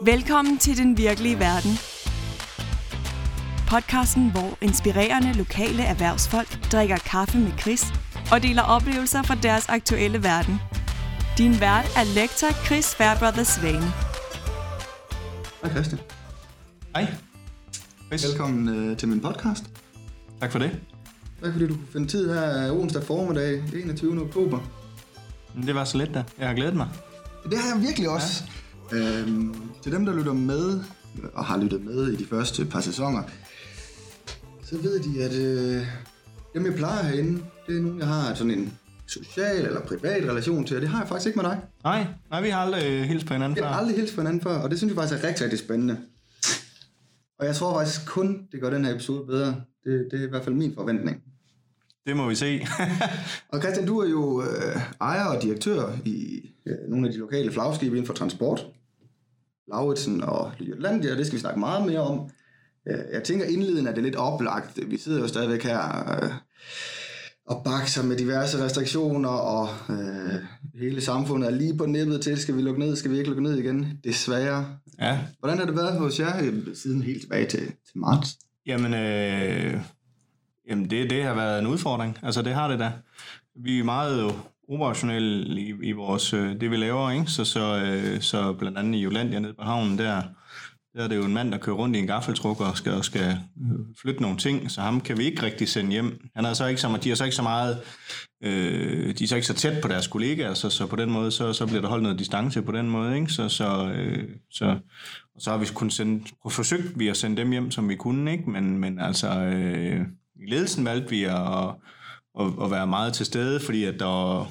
Velkommen til Den Virkelige Verden. Podcasten, hvor inspirerende lokale erhvervsfolk drikker kaffe med Chris og deler oplevelser fra deres aktuelle verden. Din vært er lektor Chris Fairbrother Svane. Hej Christian. Hej. Chris. Velkommen øh, til min podcast. Tak for det. Tak fordi du kunne finde tid her onsdag formiddag, 21. oktober. Det var så let da. Jeg har glædet mig. Det har jeg virkelig også. Ja. Øhm, til dem, der lytter med, og har lyttet med i de første par sæsoner, så ved de, at øh, dem, jeg plejer herinde, det er nogen, jeg har sådan en social eller privat relation til, og det har jeg faktisk ikke med dig. Nej, nej vi har aldrig øh, hilst på hinanden før. har aldrig hilst på hinanden før, og det synes jeg faktisk er rigtig, rigtig spændende. Og jeg tror faktisk kun, det gør den her episode bedre. Det, det er i hvert fald min forventning. Det må vi se. Og Christian, du er jo øh, ejer og direktør i øh, nogle af de lokale flagskibe inden for transport. Lauritsen og Jyllandia, det skal vi snakke meget mere om. Øh, jeg tænker indledende, at det er lidt oplagt. Vi sidder jo stadigvæk her øh, og bakser med diverse restriktioner, og øh, hele samfundet er lige på nippet til, skal vi lukke ned, skal vi ikke lukke ned igen? Desværre. ja. Hvordan har det været hos jer øh, siden helt tilbage til, til marts? Jamen, øh, jamen det, det har været en udfordring. Altså, det har det da. Vi er meget jo operationelle i, i vores, øh, det vi laver, ikke? Så, så, øh, så blandt andet i Jolandia nede på havnen, der, der er det jo en mand, der kører rundt i en gaffeltruk og skal, og skal øh, flytte nogle ting, så ham kan vi ikke rigtig sende hjem. Han er så ikke så, de er så ikke så meget, øh, de er så ikke så tæt på deres kollegaer, så, så på den måde, så, så bliver der holdt noget distance på den måde, ikke? Så, så, øh, så, og så har vi kun sendt, forsøgt vi at sende dem hjem, som vi kunne, ikke? Men, men altså, øh, i ledelsen valgte vi at, at, at være meget til stede, fordi at der var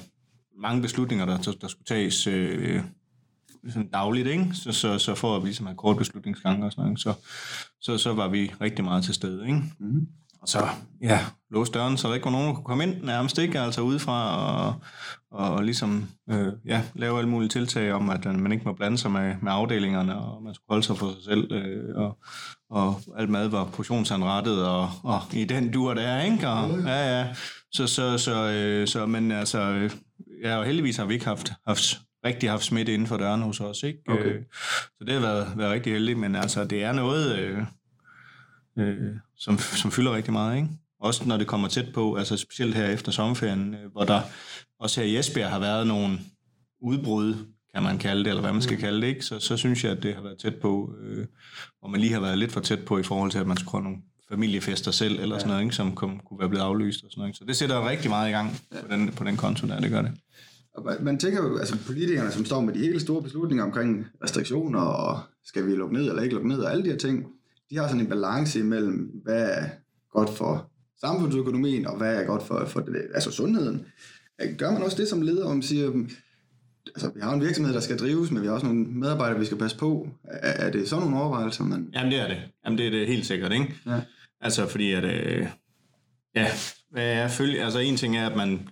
mange beslutninger, der, der, skulle tages øh, sådan dagligt, ikke? Så, så, så for at vi ligesom have kort beslutningsgange og sådan noget, så, så, så var vi rigtig meget til stede, ikke? Mm-hmm. Og så, ja, låse døren, så der ikke var nogen, der kunne komme ind nærmest, ikke? Altså udefra og, og, og ligesom, øh, ja, lave alle mulige tiltag om, at øh, man ikke må blande sig med, med afdelingerne, og man skulle holde sig for sig selv, øh, og, og alt mad var portionsanrettet, og, og i den dur der, ikke? Og, ja, ja. Så, så, så, øh, så, men altså, øh, ja, og heldigvis har vi ikke haft, haft rigtig haft smitte inden for døren hos os, ikke? Okay. Øh, så det har været, været rigtig heldigt, men altså, det er noget, øh, øh, som, som fylder rigtig meget, ikke? Også når det kommer tæt på, altså specielt her efter sommerferien, øh, hvor der også her i Esbjerg har været nogle udbrud, kan man kalde det, eller hvad man skal kalde det, ikke? Så, så synes jeg, at det har været tæt på, øh, hvor man lige har været lidt for tæt på i forhold til, at man skulle have nogle familiefester selv, eller sådan noget, ikke? som kom, kunne være blevet aflyst og sådan noget. ikke? Så det sætter rigtig meget i gang på den, på den konto der, det gør det. Og man- man tænker jo, altså politikerne, som står med de helt store beslutninger omkring restriktioner, og skal vi lukke ned eller ikke lukke ned, og alle de her ting, de har sådan en balance imellem, hvad er godt for samfundsøkonomien, og hvad er godt for, for det, altså sundheden. Gør man også det som leder, om man siger, altså vi har en virksomhed, der skal drives, men vi har også nogle medarbejdere, vi skal passe på. Er, er det sådan nogle overvejelser, man... Jamen det er det. Jamen det er det helt sikkert, ikke? Ja. Altså fordi at, øh, ja, hvad er følge, altså en ting er, at man,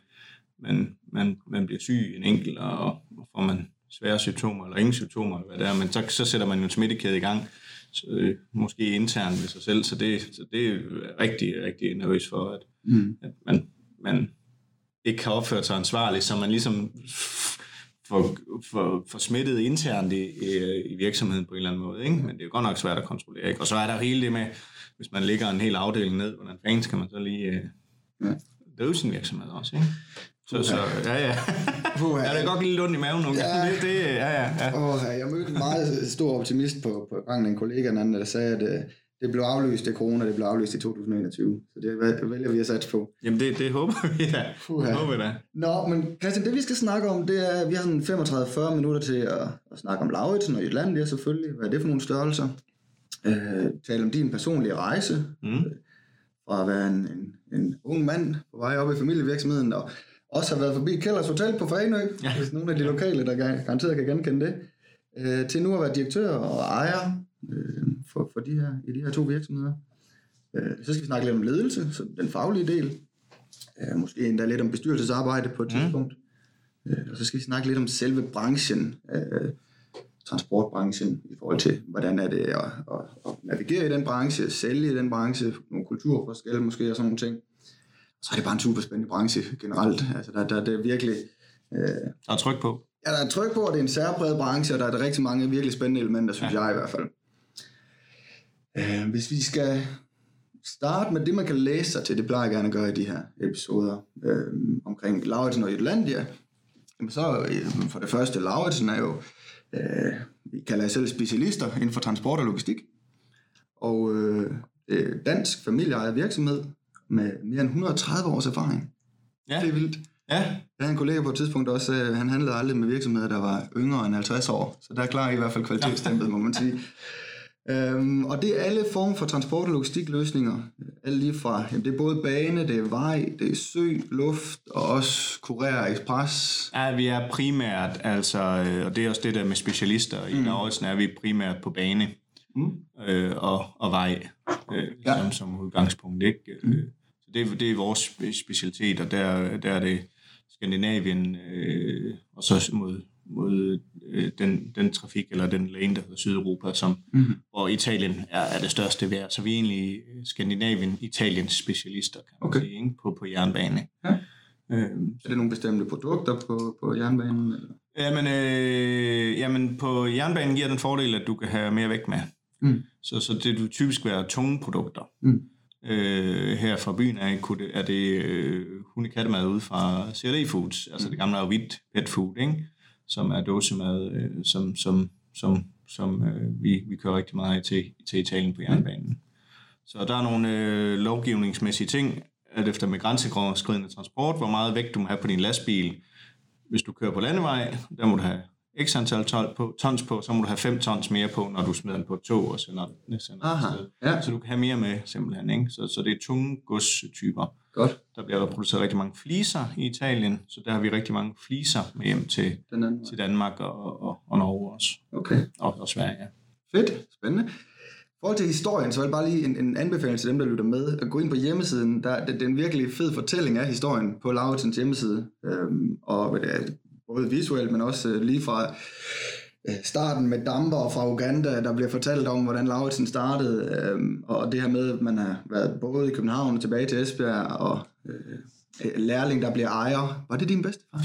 man, man, man bliver syg en enkelt, og, og får man svære symptomer, eller ingen symptomer, eller hvad det er, men så, så sætter man jo en smittekæde i gang, så, øh, måske internt ved sig selv, så det, så det er rigtig, rigtig nervøs for, at, Mm. at man, man ikke kan opføre sig ansvarligt, så man ligesom får, får, får smittet internt i, i, i virksomheden på en eller anden måde. Ikke? Men det er jo godt nok svært at kontrollere. Ikke? Og så er der hele det med, hvis man lægger en hel afdeling ned, hvordan fanden skal man så lige øh, Ja. drive sin virksomhed også. Ikke? Så, så ja, ja. Puha. ja, det er godt lidt ondt i maven nogle gange. Ja. Det, det, ja, ja, ja. Og jeg mødte en meget stor optimist på, på gangen af en kollega, den anden, der sagde, at øh, det blev aflyst, det corona, det blev aflyst i 2021. Så det væ- vælger vi at satse på. Jamen, det, det håber vi da. Puha. Det håber vi da. Nå, men Christian, det vi skal snakke om, det er, at vi har sådan 35-40 minutter til at, at snakke om Lauritsen og Jyllandia selvfølgelig. Hvad er det for nogle størrelser? Øh, tale om din personlige rejse, Mm. fra at være en, en, en ung mand på vej op i familievirksomheden, og også har været forbi Kælders Hotel på Fanø, ja. Hvis nogle af de lokale, der gar- garanteret kan genkende det, øh, til nu at være direktør og ejer øh, for, for de her, i de her to virksomheder. Øh, så skal vi snakke lidt om ledelse, så den faglige del, øh, måske endda lidt om bestyrelsesarbejde på et Mm. tidspunkt, øh, og så skal vi snakke lidt om selve branchen, øh, transportbranchen, i forhold til, hvordan er det at, at, at navigere i den branche, sælge i den branche, nogle kulturforskelle måske og sådan nogle ting. Så er det bare en super spændende branche generelt. Altså, der, der, det er virkelig... Øh, Der er tryk på. Ja, der er tryk på, at det er en særpræget branche, og der er der rigtig mange virkelig spændende elementer, synes ja. jeg i hvert fald. Uh, hvis vi skal starte med det, man kan læse sig til, det plejer jeg gerne at gøre i de her episoder uh, omkring Lauritsen og Jutlandia, så uh, for det første, Lauritsen er jo, uh, vi kalder jeg selv specialister inden for transport og logistik, og uh, dansk familieejet virksomhed med mere end 130 års erfaring. Ja. Det er vildt. Ja. Jeg havde en kollega på et tidspunkt også, at han handlede aldrig med virksomheder, der var yngre end 50 år. Så der klarer I i hvert fald kvalitetsstempet, må man sige. Øhm, og det er alle former for transport- og logistikløsninger. Alt lige fra, jamen det er både bane, det er vej, det er sø, luft og også kurér ekspres. Ja, vi er primært, altså, øh, og det er også det der med specialister. I mm. Norge er vi primært på bane mm. øh, og, og vej øh, ja. som, som udgangspunkt. Ikke? Mm. Så det, det er vores specialitet, og der, der er det Skandinavien, øh, og så mod, mod øh, den, den trafik, eller den lane, der hedder Sydeuropa, som, mm-hmm. hvor Italien er, er det største værd. Så vi er egentlig Skandinavien, Italiens specialister, kan man okay. sige, ikke? På, på jernbane. Ja. Øhm, er det nogle bestemte produkter på, på jernbanen? Eller? Jamen, øh, jamen, på jernbanen giver den fordel, at du kan have mere vægt med. Mm. Så, så det vil typisk være tunge produkter. Mm. Øh, her fra byen af kunne det, er det øh, hundekattemad ude fra CRD Foods, altså det gamle hvidt pet food, ikke? Som er dåsemad, øh, som, som, som, som øh, vi, vi kører rigtig meget til, til Italien på jernbanen. Så der er nogle øh, lovgivningsmæssige ting, at efter med grænseoverskridende transport, hvor meget vægt du må have på din lastbil. Hvis du kører på landevej, der må du have x antal tons på, tons på, så må du have 5 tons mere på, når du smider den på et tog og sender den sender Aha, ja. Så du kan have mere med simpelthen. Ikke? Så, så det er tunge godstyper. Godt. Der bliver produceret rigtig mange fliser i Italien, så der har vi rigtig mange fliser med hjem til, til Danmark og, og, og Norge også. Okay. Og, og Sverige, ja. Fedt, spændende. I forhold til historien, så er det bare lige en, en anbefaling til dem, der lytter med, at gå ind på hjemmesiden. Der, det, det er en virkelig fed fortælling af historien på Lauritsens hjemmeside. Øhm, og det, både visuelt, men også øh, lige fra starten med damper fra Uganda, der bliver fortalt om, hvordan Lauritsen startede, øh, og det her med, at man har været både i København og tilbage til Esbjerg, og øh, lærling, der bliver ejer. Var det din bedstefar?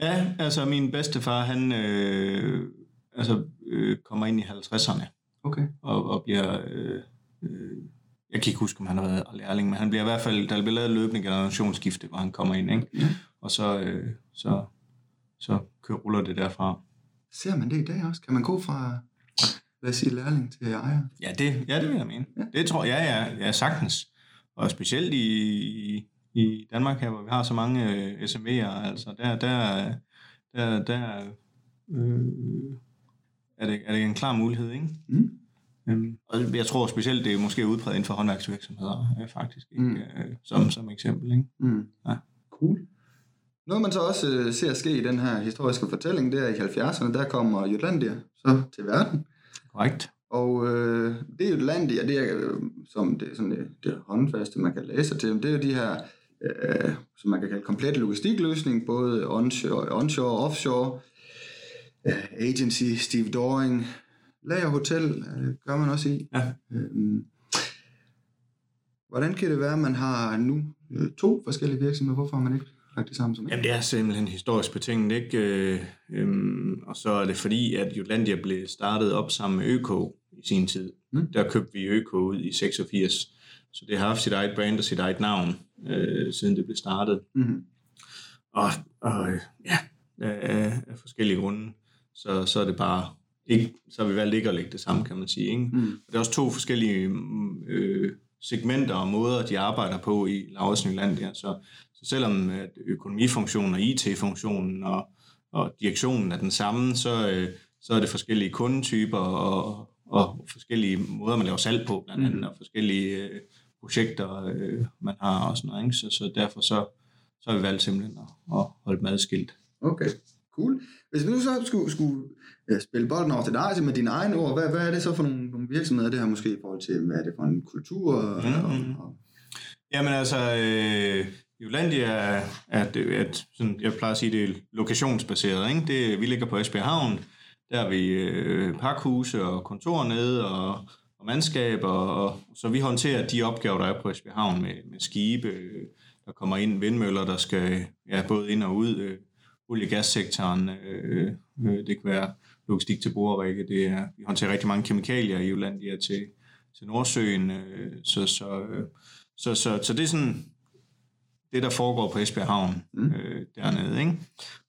Ja, altså min bedstefar, han øh, altså, øh, kommer ind i 50'erne. Okay. Og, og bliver... Øh, øh, jeg kan ikke huske, om han har været lærling, men han bliver i hvert fald, der bliver lavet løbende generationsskifte, hvor han kommer ind, ikke? Ja. Og så, øh, så så kører ruller det derfra. Ser man det i dag også? Kan man gå fra, lad os sige, lærling til ejer? Ja, det, ja, det vil jeg mene. Ja. Det tror jeg, ja, ja, sagtens. Og specielt i, i Danmark her, hvor vi har så mange uh, SMV'er, altså der, der, der, der øh, er, det, er det en klar mulighed, ikke? Mm. Um, og jeg tror specielt, det er måske udbredt inden for håndværksvirksomheder, øh, faktisk, ikke? Mm. Uh, som, som eksempel, ikke? Mm. Ja. Cool. Noget man så også øh, ser ske i den her historiske fortælling, det er i 70'erne, der kommer Jutlandia så til verden. Korrekt. Og øh, det Jutlandia, det er, øh, som det, sådan det, det håndfaste, man kan læse til, det er jo de her, øh, som man kan kalde komplet logistikløsning, både onshore, onshore og offshore, øh, agency, Steve Doring, lagerhotel øh, gør man også i. Ja. Øh, hvordan kan det være, at man har nu øh, to forskellige virksomheder? Hvorfor har man ikke lagt det sammen som Jamen, det er simpelthen historisk betinget, ikke? Øh, øhm, og så er det fordi, at Jutlandia blev startet op sammen med ØK i sin tid. Mm. Der købte vi ØK ud i 86. Så det har haft sit eget brand og sit eget navn, øh, siden det blev startet. Mm. Og, og ja, af, af forskellige grunde, så, så er det bare ikke, så har vi valgt ikke at lægge det sammen, kan man sige. Ikke? Mm. Og det er også to forskellige øh, segmenter og måder, de arbejder på i Lauritsen Jutlandia. Så så selvom at økonomifunktionen og IT-funktionen og, og direktionen er den samme, så, øh, så er det forskellige kundetyper og, og forskellige måder, man laver salg på, blandt andet, mm. og forskellige øh, projekter, øh, man har og sådan noget. Ikke? Så, så derfor så, så har vi valgt simpelthen at, at holde dem adskilt. Okay, cool. Hvis vi nu så skulle, skulle spille bolden over til dig, altså med dine egne ord, hvad, hvad er det så for nogle, nogle virksomheder, det her måske i forhold til, hvad er det for en kultur? Mm-hmm. Og, og... Jamen altså, øh, Julandia er, er, er sådan, jeg plejer at sige, det er lokationsbaseret. Ikke? Det, vi ligger på Esbjerg Havn, der har vi øh, pakhuse og kontor nede og, og mandskab, og, og, så vi håndterer de opgaver, der er på Esbjerg Havn med, med skibe, der kommer ind, vindmøller, der skal ja, både ind og ud, øh, olie- og gassektoren, øh, øh, det kan være logistik til borerikke, det er, vi håndterer rigtig mange kemikalier i Jyllandia til, til Nordsøen, øh, så, så, øh, så, så, så det er sådan det, der foregår på Esbjerg Havn mm. øh, dernede. Ikke?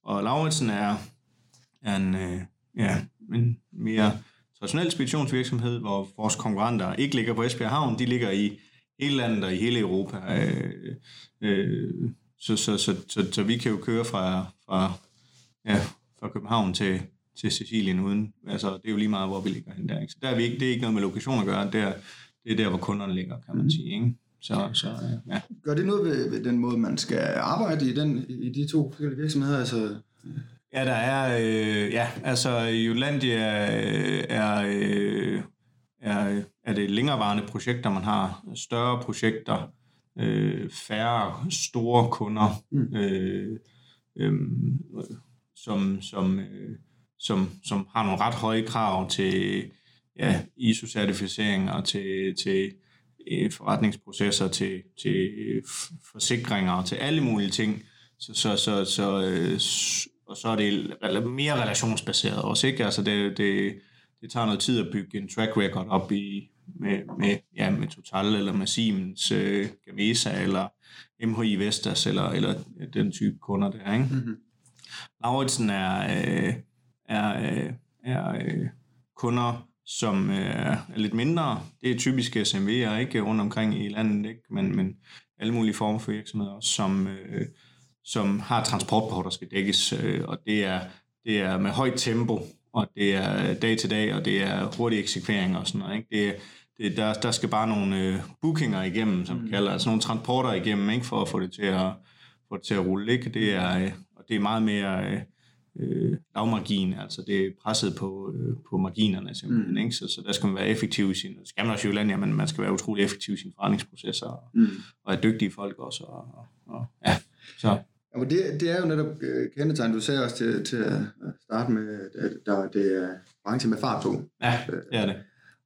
Og Lauritsen er, er en, øh, ja, en mere traditionel speditionsvirksomhed, hvor vores konkurrenter ikke ligger på Esbjerg Havn, de ligger i hele landet og i hele Europa. Øh, øh, så, så, så, så, så vi kan jo køre fra, fra, ja, fra København til, til Sicilien uden, altså det er jo lige meget, hvor vi ligger hen der. Ikke? Så der er vi ikke, det er ikke noget med lokation at gøre, det er, det er der, hvor kunderne ligger, kan man mm. sige. Ikke? Så, så, ja. Gør det noget ved, ved den måde, man skal arbejde i, den, i de to forskellige virksomheder? Altså, Ja, der er, øh, ja, altså Jyllandia er, øh, er, er det længerevarende projekter, man har, større projekter, øh, færre store kunder, mm. øh, øh, som, som, øh, som, som har nogle ret høje krav til ja, ISO-certificering og til, til øh, forretningsprocesser, til, til forsikringer og til alle mulige ting. Så, så, så, så, øh, og så er det mere relationsbaseret også, ikke? Altså det, det, det tager noget tid at bygge en track record op i, med, med, ja, med Total, eller med Siemens, øh, Gamesa, eller MHI Vestas, eller, eller den type kunder der, ikke? Mm-hmm. Lauritsen er, øh, er, øh, er øh, kunder, som øh, er lidt mindre. Det er typiske SMV'er, ikke rundt omkring i landet, ikke? Men, men alle mulige former for virksomheder, som, øh, som har transportbehov, der skal dækkes, øh, og det er, det er med højt tempo, og det er dag til dag, og det er hurtig eksekvering og sådan noget. Ikke? Det, det, der, der skal bare nogle øh, bookinger igennem, som mm. kalder, altså nogle transporter igennem, ikke? for at få det til at, få det til at rulle. Ikke? Det er, øh, og det er meget mere øh, øh, lavmargin, altså det er presset på, øh, på marginerne simpelthen. Mm. Ikke? Så, så der skal man være effektiv i sin, det skal man også i Jylland, ja, men man skal være utrolig effektiv i sine forretningsprocesser, og, mm. og er dygtige folk også. Og, og, og, ja, så Ja, men det, det er jo netop øh, kendetegn, du sagde også til, til at starte med, at der, det er branche med fart på. Ja, det er det.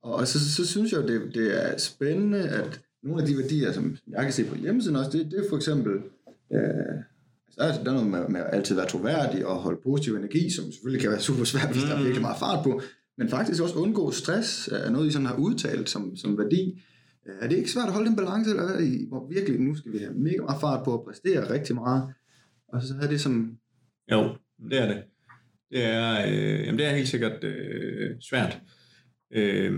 Og, og så, så synes jeg, det, det er spændende, at nogle af de værdier, som jeg kan se på hjemmesiden også, det, det er for eksempel, øh, der er noget med, med at altid være troværdig og holde positiv energi, som selvfølgelig kan være super svært, hvis mm. der er virkelig meget fart på, men faktisk også undgå stress, er noget, I sådan har udtalt som, som værdi. Er det ikke svært at holde den balance, eller hvad, hvor virkelig nu skal vi have mega meget fart på at præstere rigtig meget, og så er det som... Jo, det er det. Det er, øh, jamen det er helt sikkert øh, svært. Øh,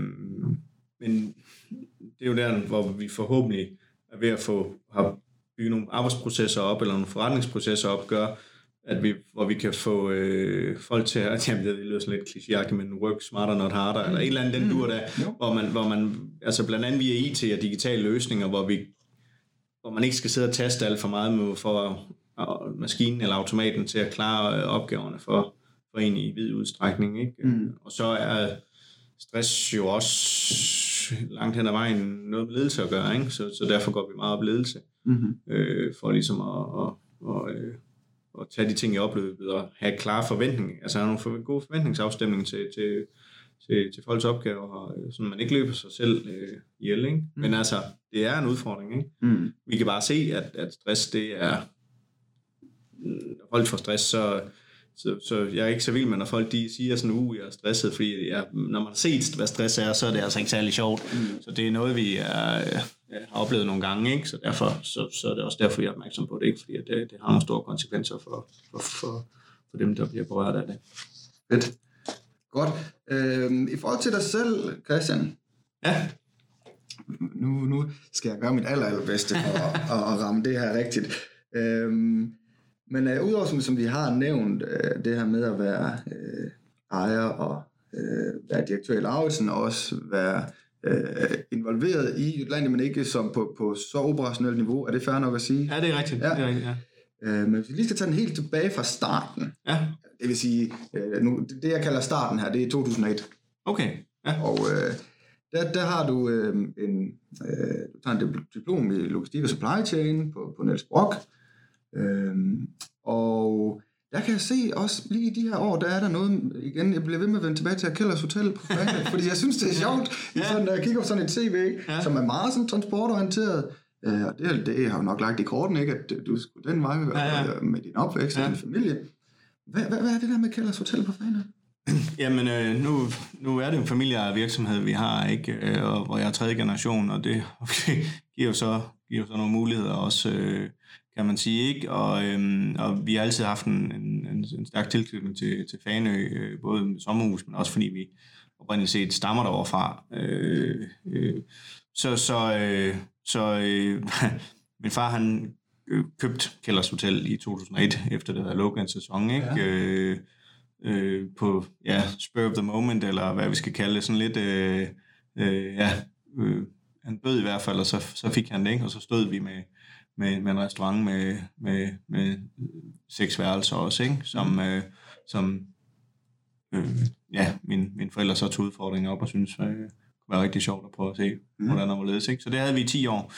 men det er jo der, hvor vi forhåbentlig er ved at få har bygget nogle arbejdsprocesser op, eller nogle forretningsprocesser op, gør, at vi, hvor vi kan få øh, folk til at, jamen det lyder sådan lidt klichéagtigt, men work smarter, not harder, eller en eller anden den dur der, mm. hvor man, hvor man, altså blandt andet via IT og digitale løsninger, hvor vi hvor man ikke skal sidde og taste alt for meget med, for maskinen eller automaten til at klare øh, opgaverne for, for en i vid udstrækning. Ikke? Mm. Og så er stress jo også langt hen ad vejen noget med ledelse at gøre, ikke? Så, så derfor går vi meget op ledelse, mm-hmm. øh, for ligesom at, at, at, at, øh, at tage de ting i opløbet og have klare forventninger, altså have nogle gode forventningsafstemninger til, til, til, til folks opgaver, øh, så man ikke løber sig selv øh, ihjel. Ikke? Mm. Men altså, det er en udfordring. Ikke? Mm. Vi kan bare se, at, at stress det er når folk får stress, så, så, så jeg er ikke så vild med, når folk de siger sådan, uh, jeg er stresset, fordi jeg, når man har set, hvad stress er, så er det altså ikke særlig sjovt. Mm. Så det er noget, vi er, har oplevet nogle gange, ikke? så derfor så, så er det også derfor, jeg er opmærksom på det, ikke? fordi det, det har nogle store konsekvenser for, for, for, for dem, der bliver berørt af det. Fedt. Godt. Øhm, I forhold til dig selv, Christian. Ja. Nu, nu skal jeg gøre mit aller, allerbedste for at, at ramme det her rigtigt. Øhm, men uh, udover som, som vi har nævnt, uh, det her med at være uh, ejer og uh, være direktør i Lauritsen, og også være uh, involveret i Jutlandia, men ikke som på, på så operationelt niveau. Er det fair nok at sige? Ja, det er rigtigt. Ja. Det er rigtigt ja. Uh, men hvis vi lige skal tage den helt tilbage fra starten, ja. det vil sige, uh, nu, det jeg kalder starten her, det er 2001. Okay. Ja. Og uh, der, der har du uh, en, uh, du tager en diplom i logistik og supply chain på, på Niels Brock, Øhm, og der kan jeg se også lige i de her år, der er der noget, igen, jeg bliver ved med at vende tilbage til Kælders Hotel på Frankrig, fordi jeg synes, det er sjovt, ja. sådan, når jeg kigger på sådan et tv, ja. som er meget sådan transportorienteret, øh, og det, det har jo nok lagt i korten, ikke, at du skulle den vej ja, ja. med din opvækst ja. og din familie. Hvad, hvad, hvad er det der med Kælders Hotel på Fanø? Jamen, øh, nu, nu er det en familievirksomhed, vi har, ikke? Øh, og hvor jeg er tredje generation, og det okay, giver, jo så, giver jo så nogle muligheder også, øh, kan man sige, ikke? Og, øh, og vi har altid haft en, en, en, stærk tilknytning til, til Fanø, øh, både med sommerhus, men også fordi vi oprindeligt set stammer derovre fra. Øh, øh, så så, øh, så øh, min far, han øh, købt Kælders Hotel i 2001, efter det havde lukket en sæson, ikke? Ja. Øh, øh, på ja, spur of the moment, eller hvad vi skal kalde det, sådan lidt, øh, øh, ja, øh, han bød i hvert fald, og så, så fik han det, ikke? og så stod vi med, med, med en restaurant med, med, med seks værelser også, ikke? som, mm. øh, som øh, ja, min, min forældre så tog udfordringen op og synes øh, kunne være rigtig sjovt at prøve at se, mm. hvordan der var ledes. Ikke? Så det havde vi i 10 år,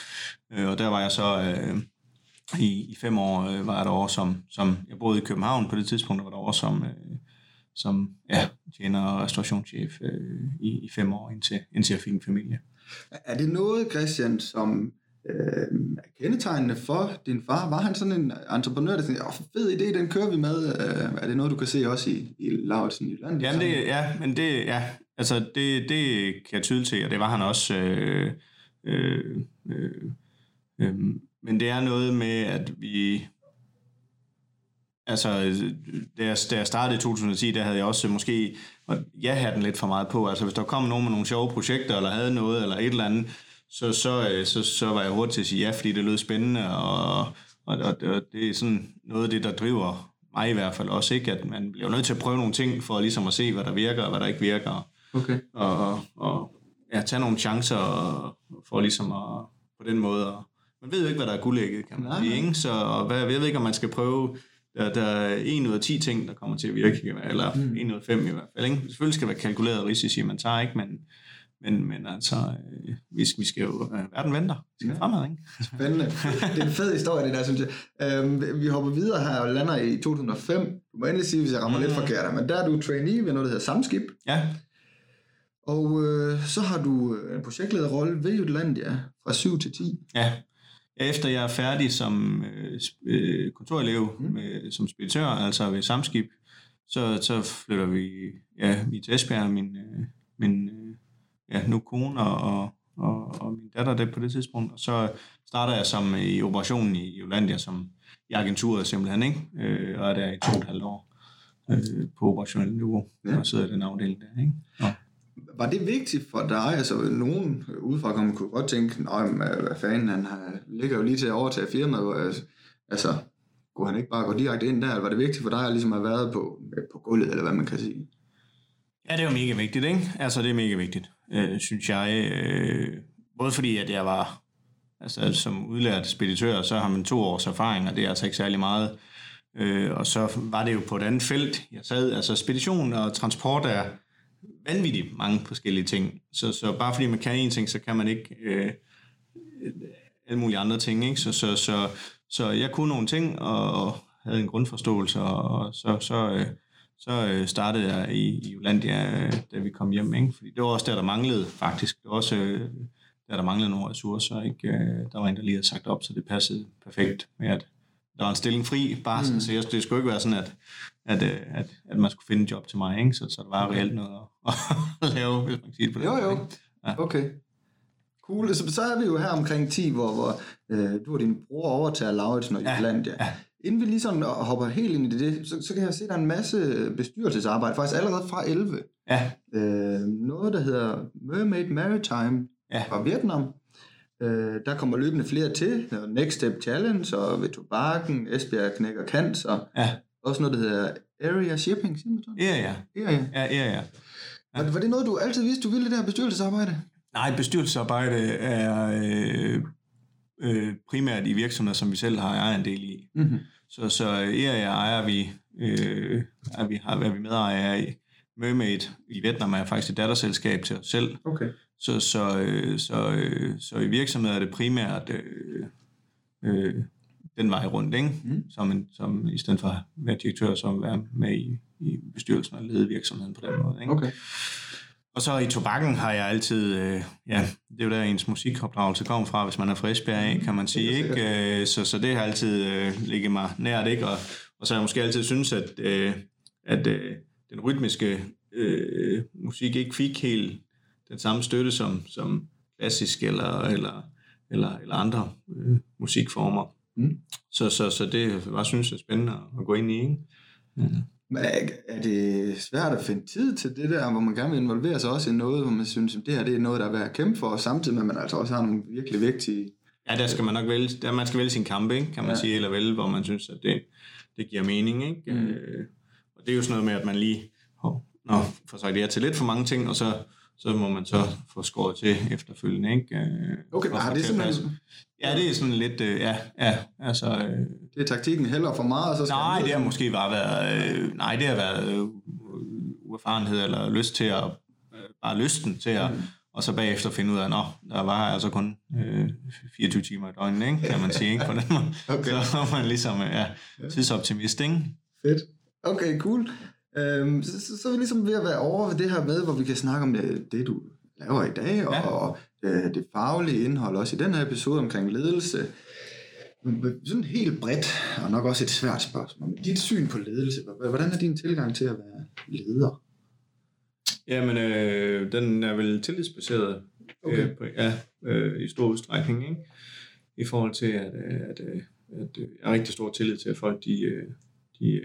øh, og der var jeg så øh, i, i fem år, øh, var jeg derovre som, som, jeg boede i København på det tidspunkt, der var derovre som, øh, som ja, tjener og restaurationschef øh, i, i fem år, indtil, indtil jeg fik en familie. Er det noget, Christian, som øh, kendetegnende for din far? Var han sådan en entreprenør, der tænkte, åh, fed idé, den kører vi med? Øh, er det noget, du kan se også i, i Lauritsen i landet? Jamen det, ja, men det, ja, altså det, det kan jeg tydeligt til, og det var han også. Øh, øh, øh, øh, men det er noget med, at vi Altså, da jeg, da jeg startede i 2010, der havde jeg også måske, jeg havde den lidt for meget på. Altså, hvis der kom nogen med nogle sjove projekter, eller havde noget, eller et eller andet, så, så, øh, så, så var jeg hurtigt til at sige ja, fordi det lød spændende, og, og, og, og det er sådan noget af det, der driver mig i hvert fald også, ikke? at man bliver nødt til at prøve nogle ting, for ligesom at se, hvad der virker, og hvad der ikke virker. Okay. Og, og, og ja, tage nogle chancer, og, for ligesom at, på den måde. Og, man ved jo ikke, hvad der er guldægget, kan man sige, ikke? Så og hvad, jeg ved ikke, om man skal prøve der, der er en ud af 10 ting, der kommer til at virke, eller mm. en ud af fem i hvert fald. Ikke? Selvfølgelig skal være kalkuleret risici, man tager ikke, men, men, men altså, øh, vi, skal, vi skal jo, øh, verden venter. Vi skal ja. fremad, ikke? Spændende. Det er en fed historie, det der, synes jeg. Øhm, vi hopper videre her og lander i 2005. Du må endelig sige, hvis jeg rammer mm. lidt forkert, men der er du trainee ved noget, der hedder Samskib. Ja. Og øh, så har du en projektlederrolle ved Jutlandia fra 7 til 10. Ja. Efter jeg er færdig som øh, øh, kontorelev mm. med, som speditør, altså ved Samskib, så, så flytter vi, ja, vi til Esbjerg, min, øh, min øh, ja, nu kone og, og, og min datter det på det tidspunkt, og så starter jeg som i operationen i Jolandia, som i agenturet simpelthen, ikke? Øh, og er der i to og et halvt år øh, på operationelt niveau, ja. og sidder i den afdeling der, ikke? Ja var det vigtigt for dig? Altså, nogen udefra kunne godt tænke, nej, hvad fanden, han ligger jo lige til at overtage firmaet. Altså, kunne han ikke bare gå direkte ind der? Eller var det vigtigt for dig at ligesom have været på, på gulvet, eller hvad man kan sige? Ja, det var mega vigtigt, ikke? Altså, det er mega vigtigt, øh, synes jeg. Øh, både fordi, at jeg var, altså som udlært speditør, så har man to års erfaring, og det er altså ikke særlig meget. Øh, og så var det jo på et andet felt, jeg sad. Altså, spedition og transport er vanvittigt mange forskellige ting. Så, så bare fordi man kan en ting, så kan man ikke øh, alle mulige andre ting. Ikke? Så, så, så, så jeg kunne nogle ting, og havde en grundforståelse, og så, så, øh, så øh, startede jeg i, i Jolandia, da vi kom hjem. Ikke? Fordi det var også der, der manglede faktisk. Det var også øh, der, der manglede nogle ressourcer. Ikke? Der var en, der lige havde sagt op, så det passede perfekt med, at der var en stilling fri, bare sådan, mm. så jeg, det skulle ikke være sådan, at, at, øh, at, at man skulle finde et job til mig, ikke? Så, så der var okay. reelt noget at, at lave, hvis man kan sige det på den Jo, jo, ja. okay. Cool. Så, så er vi jo her omkring 10, hvor, hvor øh, du og din bror overtager Lauritsen og Jutlandia. Ja. ja. Inden vi lige sådan hopper helt ind i det, så, så kan jeg se, at der er en masse bestyrelsesarbejde, faktisk allerede fra 11. Ja. Øh, noget, der hedder Mermaid Maritime ja. fra Vietnam. Øh, der kommer løbende flere til. Next Step Challenge, og ved Tobakken, Esbjerg knækker og ja. også noget, der hedder Area Shipping, siger man sådan? Ja, ja. Ja, ja. ja, ja, ja. Var, var det noget, du altid vidste, du ville, det der bestyrelsesarbejde? Nej, bestyrelsesarbejde er øh, øh, primært i virksomheder, som vi selv har ejerdel i. Mm-hmm. Så, så ERA ejer vi, øh, er vi, har, er vi medejer i. Mermaid i Vietnam er faktisk et datterselskab til os selv. Okay. Så, så, øh, så, øh, så i virksomheder er det primært øh, øh, den vej rundt, ikke? Mm. Som, en, som i stedet for at være direktør, som være med i, i bestyrelsen og lede virksomheden på den måde. Ikke? Okay. Og så i tobakken har jeg altid, øh, ja, det er jo der ens musikopdragelse kommer fra, hvis man er fra Esbjerg, kan man sige, ikke? Øh, så, så det har altid øh, ligget mig nært, ikke? Og, og så har jeg måske altid synes, at, øh, at øh, den rytmiske øh, musik ikke fik helt den samme støtte som, som klassisk eller, eller, eller, eller andre øh, musikformer. Mm. Så, så, så det var, synes jeg, spændende at gå ind i. Ikke? Ja. Er, er det svært at finde tid til det der, hvor man gerne vil involvere sig også i noget, hvor man synes, at det her det er noget, der er værd at kæmpe for, samtidig med, at man altså også har nogle virkelig vigtige... Ja, der skal man nok vælge, der man skal vælge sin kamp, ikke? kan man ja. sige, eller vælge, hvor man synes, at det, det giver mening. Ikke? Mm. Øh, og det er jo sådan noget med, at man lige oh, nå, får sagt ja til lidt for mange ting, og så så må man så få skåret til efterfølgende. Ikke? Øh, okay, har det sådan Ja, det er sådan lidt, øh, ja, ja, altså... Øh, det er taktikken heller for meget, og så skal Nej, det har måske bare været, øh, nej, det har været øh, uerfarenhed eller lyst til at, øh, bare lysten til at, mm. og så bagefter finde ud af, at der var altså kun øh, 24 timer i døgnet, ikke? kan man sige, ikke? på den måde. Okay. Så er man ligesom ja, tidsoptimist, ikke? Fedt. Okay, cool. Øhm, så, så, så er vi ligesom ved at være over ved det her med, hvor vi kan snakke om det, det du laver i dag, ja. og øh, det faglige indhold også i den her episode omkring ledelse. Sådan helt bredt, og nok også et svært spørgsmål. Men dit syn på ledelse, hvordan er din tilgang til at være leder? Jamen, øh, den er vel tillidsbaseret okay. øh, på, ja, øh, i stor udstrækning, ikke? i forhold til, at, øh, at, at, at jeg har rigtig stor tillid til, at folk de, øh, de,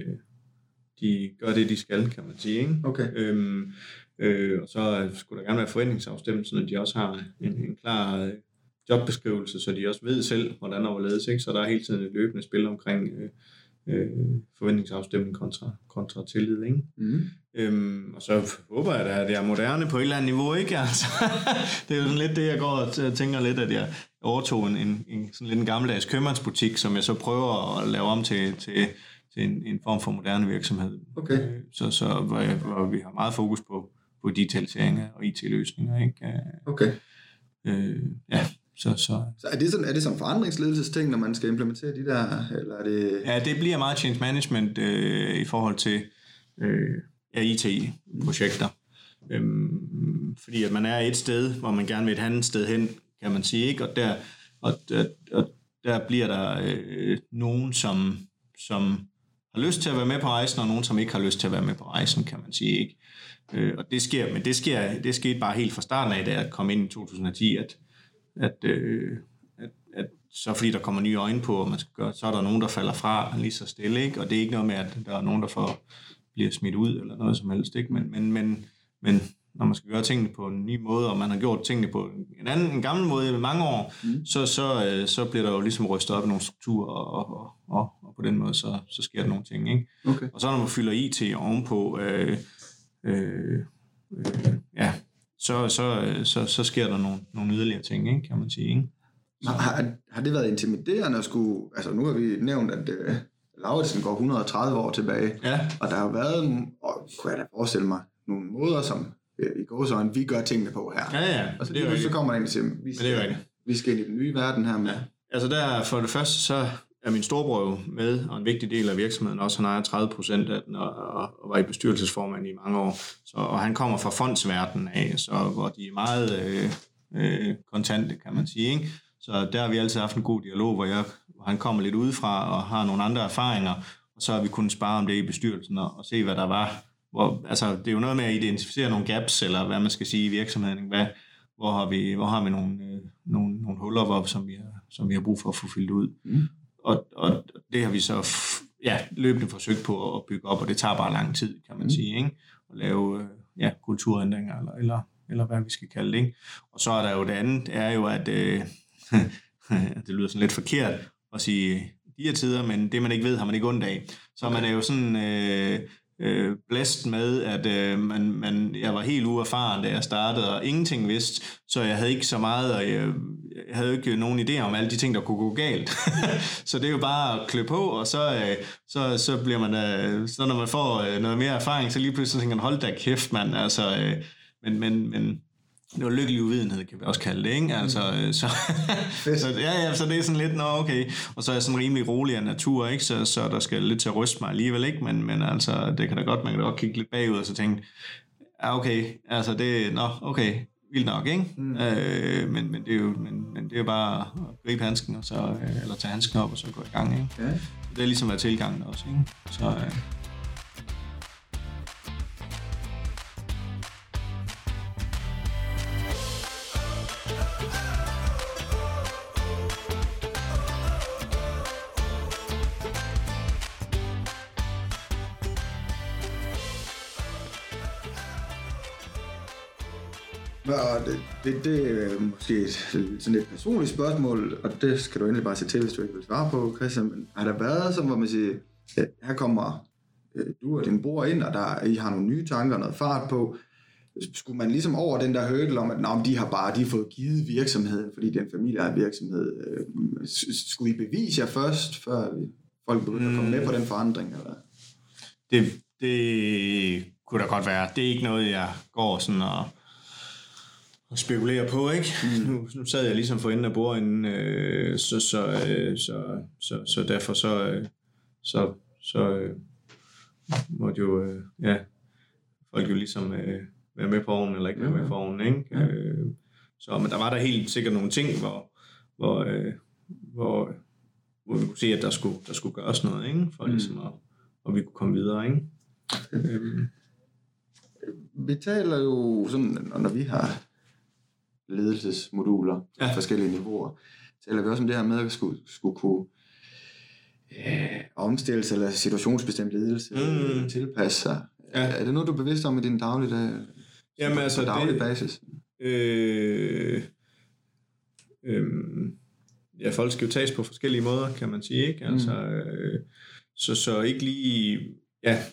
de gør det, de skal, kan man sige. Ikke? Okay. Øhm, øh, og så skulle der gerne være forventningsafstemning, så de også har en, en klar øh, jobbeskrivelse, så de også ved selv, hvordan der ledes. Ikke? Så der er hele tiden et løbende spil omkring øh, øh, forventningsafstemning kontra, kontra tillid. Ikke? Mm. Øhm, og så håber jeg at det er moderne på et eller andet niveau. Ikke? Altså, det er jo sådan lidt det, jeg går og tænker lidt, at jeg overtog en, en, en, sådan lidt en gammeldags købmandsbutik, som jeg så prøver at lave om til, til til en, en form for moderne virksomhed. Okay. Øh, så, så hvor, hvor vi har meget fokus på, på digitalisering og IT-løsninger. Ikke? Okay. Øh, ja, så, så. så er det sådan, er det sådan forandringsledelsesting, når man skal implementere de der, eller er det... Ja, det bliver meget change management øh, i forhold til øh, ja, IT-projekter. Øhm, fordi at man er et sted, hvor man gerne vil et andet sted hen, kan man sige, ikke? Og der, og, og, og der bliver der øh, nogen, som, som har lyst til at være med på rejsen, og nogen, som ikke har lyst til at være med på rejsen, kan man sige. Ikke? Øh, og det sker, men det, sker, det skete bare helt fra starten af, da jeg kom ind i 2010, at, at, øh, at, at så fordi der kommer nye øjne på, og man skal gøre, så er der nogen, der falder fra lige så stille, ikke? og det er ikke noget med, at der er nogen, der får, bliver smidt ud, eller noget som helst, ikke? Men, men, men, men når man skal gøre tingene på en ny måde, og man har gjort tingene på en anden, en gammel måde i mange år, mm. så, så, øh, så bliver der jo ligesom rystet op i nogle strukturer, og, og, og, og på den måde, så, så sker der nogle ting. Ikke? Okay. Og så når man fylder IT ovenpå, øh, øh, øh, ja, så, så, så, så sker der nogle, nogle yderligere ting, ikke? kan man sige. Ikke? Har, har det været intimiderende at skulle, altså nu har vi nævnt, at øh, Lauritsen går 130 år tilbage, ja. og der har været, og kunne jeg da forestille mig, nogle måder, som øh, i gåsøjne, vi gør tingene på her. Ja, ja. Og så, det er så kommer man ind til, vi skal, det er vi skal ind i den nye verden her med. Ja. Altså der, for det første, så er min storebror med, og en vigtig del af virksomheden også. Han ejer 30 procent af den, og, og, var i bestyrelsesformand i mange år. Så, og han kommer fra fondsverdenen af, så, hvor de er meget øh, øh, kontante, kan man sige. Ikke? Så der har vi altid haft en god dialog, hvor, jeg, hvor han kommer lidt udefra og har nogle andre erfaringer, og så har vi kunnet spare om det i bestyrelsen og, og se, hvad der var hvor, altså, det er jo noget med at identificere nogle gaps, eller hvad man skal sige i virksomheden. Hvad, hvor har vi, hvor har vi nogle, øh, nogle, nogle huller, hvor, som, vi har, som vi har brug for at få fyldt ud. Mm. Og, og det har vi så ja, løbende forsøgt på at bygge op, og det tager bare lang tid, kan man mm. sige. Ikke? At lave øh, ja, kulturændringer, eller, eller, eller hvad vi skal kalde det. Ikke? Og så er der jo det andet, er jo, at øh, det lyder sådan lidt forkert at sige de her tider, men det man ikke ved, har man ikke ondt af. Så okay. man er jo sådan... Øh, øh, blæst med, at øh, man, man, jeg var helt uerfaren, da jeg startede, og ingenting vidste, så jeg havde ikke så meget, og jeg, jeg havde ikke nogen idé om alle de ting, der kunne gå galt. så det er jo bare at klø på, og så, øh, så, så bliver man, øh, så når man får øh, noget mere erfaring, så lige pludselig tænker man, hold da kæft, mand, altså, øh, men, men, men det var lykkelig uvidenhed, kan vi også kalde det, ikke? Altså, mm. så, så, ja, ja, så det er sådan lidt, nå okay, og så er jeg sådan rimelig rolig af natur, ikke? Så, så der skal lidt til at ryste mig alligevel, ikke? Men, men altså, det kan da godt, man kan da godt kigge lidt bagud og så tænke, ja okay, altså det, nå okay, vildt nok, ikke? Mm. Øh, men, men, det er jo, men, men det er jo bare at gribe handsken, og så, øh, eller tage handsken op, og så gå i gang, ikke? Ja. det er ligesom været tilgangen også. Ikke? Så, øh, det, det, er måske et, sådan et personligt spørgsmål, og det skal du endelig bare se til, hvis du ikke vil svare på, Christian. Men har der været sådan, hvor man siger, ja, her kommer øh, du og din bror ind, og der, I har nogle nye tanker, noget fart på. Skulle man ligesom over den der hurdle om, at nah, de har bare de har fået givet virksomheden, fordi det er en familieejet virksomhed. Øh, skulle I bevise jer først, før folk begynder at komme med på den forandring? Eller? Det, det kunne da godt være. Det er ikke noget, jeg går sådan og at spekulere på, ikke? Mm. Nu, nu sad jeg ligesom for enden af bordenden, øh, så, så, øh, så, så, så derfor så, øh, så, så øh, måtte jo, øh, ja, folk jo ligesom øh, være med på ovnen, eller ikke være med på ovnen, ikke? Ja. Øh, så, men der var der helt sikkert nogle ting, hvor, hvor, øh, hvor, hvor vi kunne se, at der skulle, der skulle gøres noget, ikke? For mm. ligesom at, at vi kunne komme videre, ikke? Øh. Vi taler jo sådan, når vi har ledelsesmoduler ja. på forskellige niveauer. Taler vi også om det her med at skulle, skulle kunne øh, omstille sig, eller situationsbestemt ledelse, mm. tilpasse sig. Ja. Er det noget, du er bevidst om i din dagligdag? Jamen altså, på daglig det, basis? Øh, øh, ja, folk skal jo tages på forskellige måder, kan man sige, ikke? Altså, mm. øh, så, så ikke lige, ja,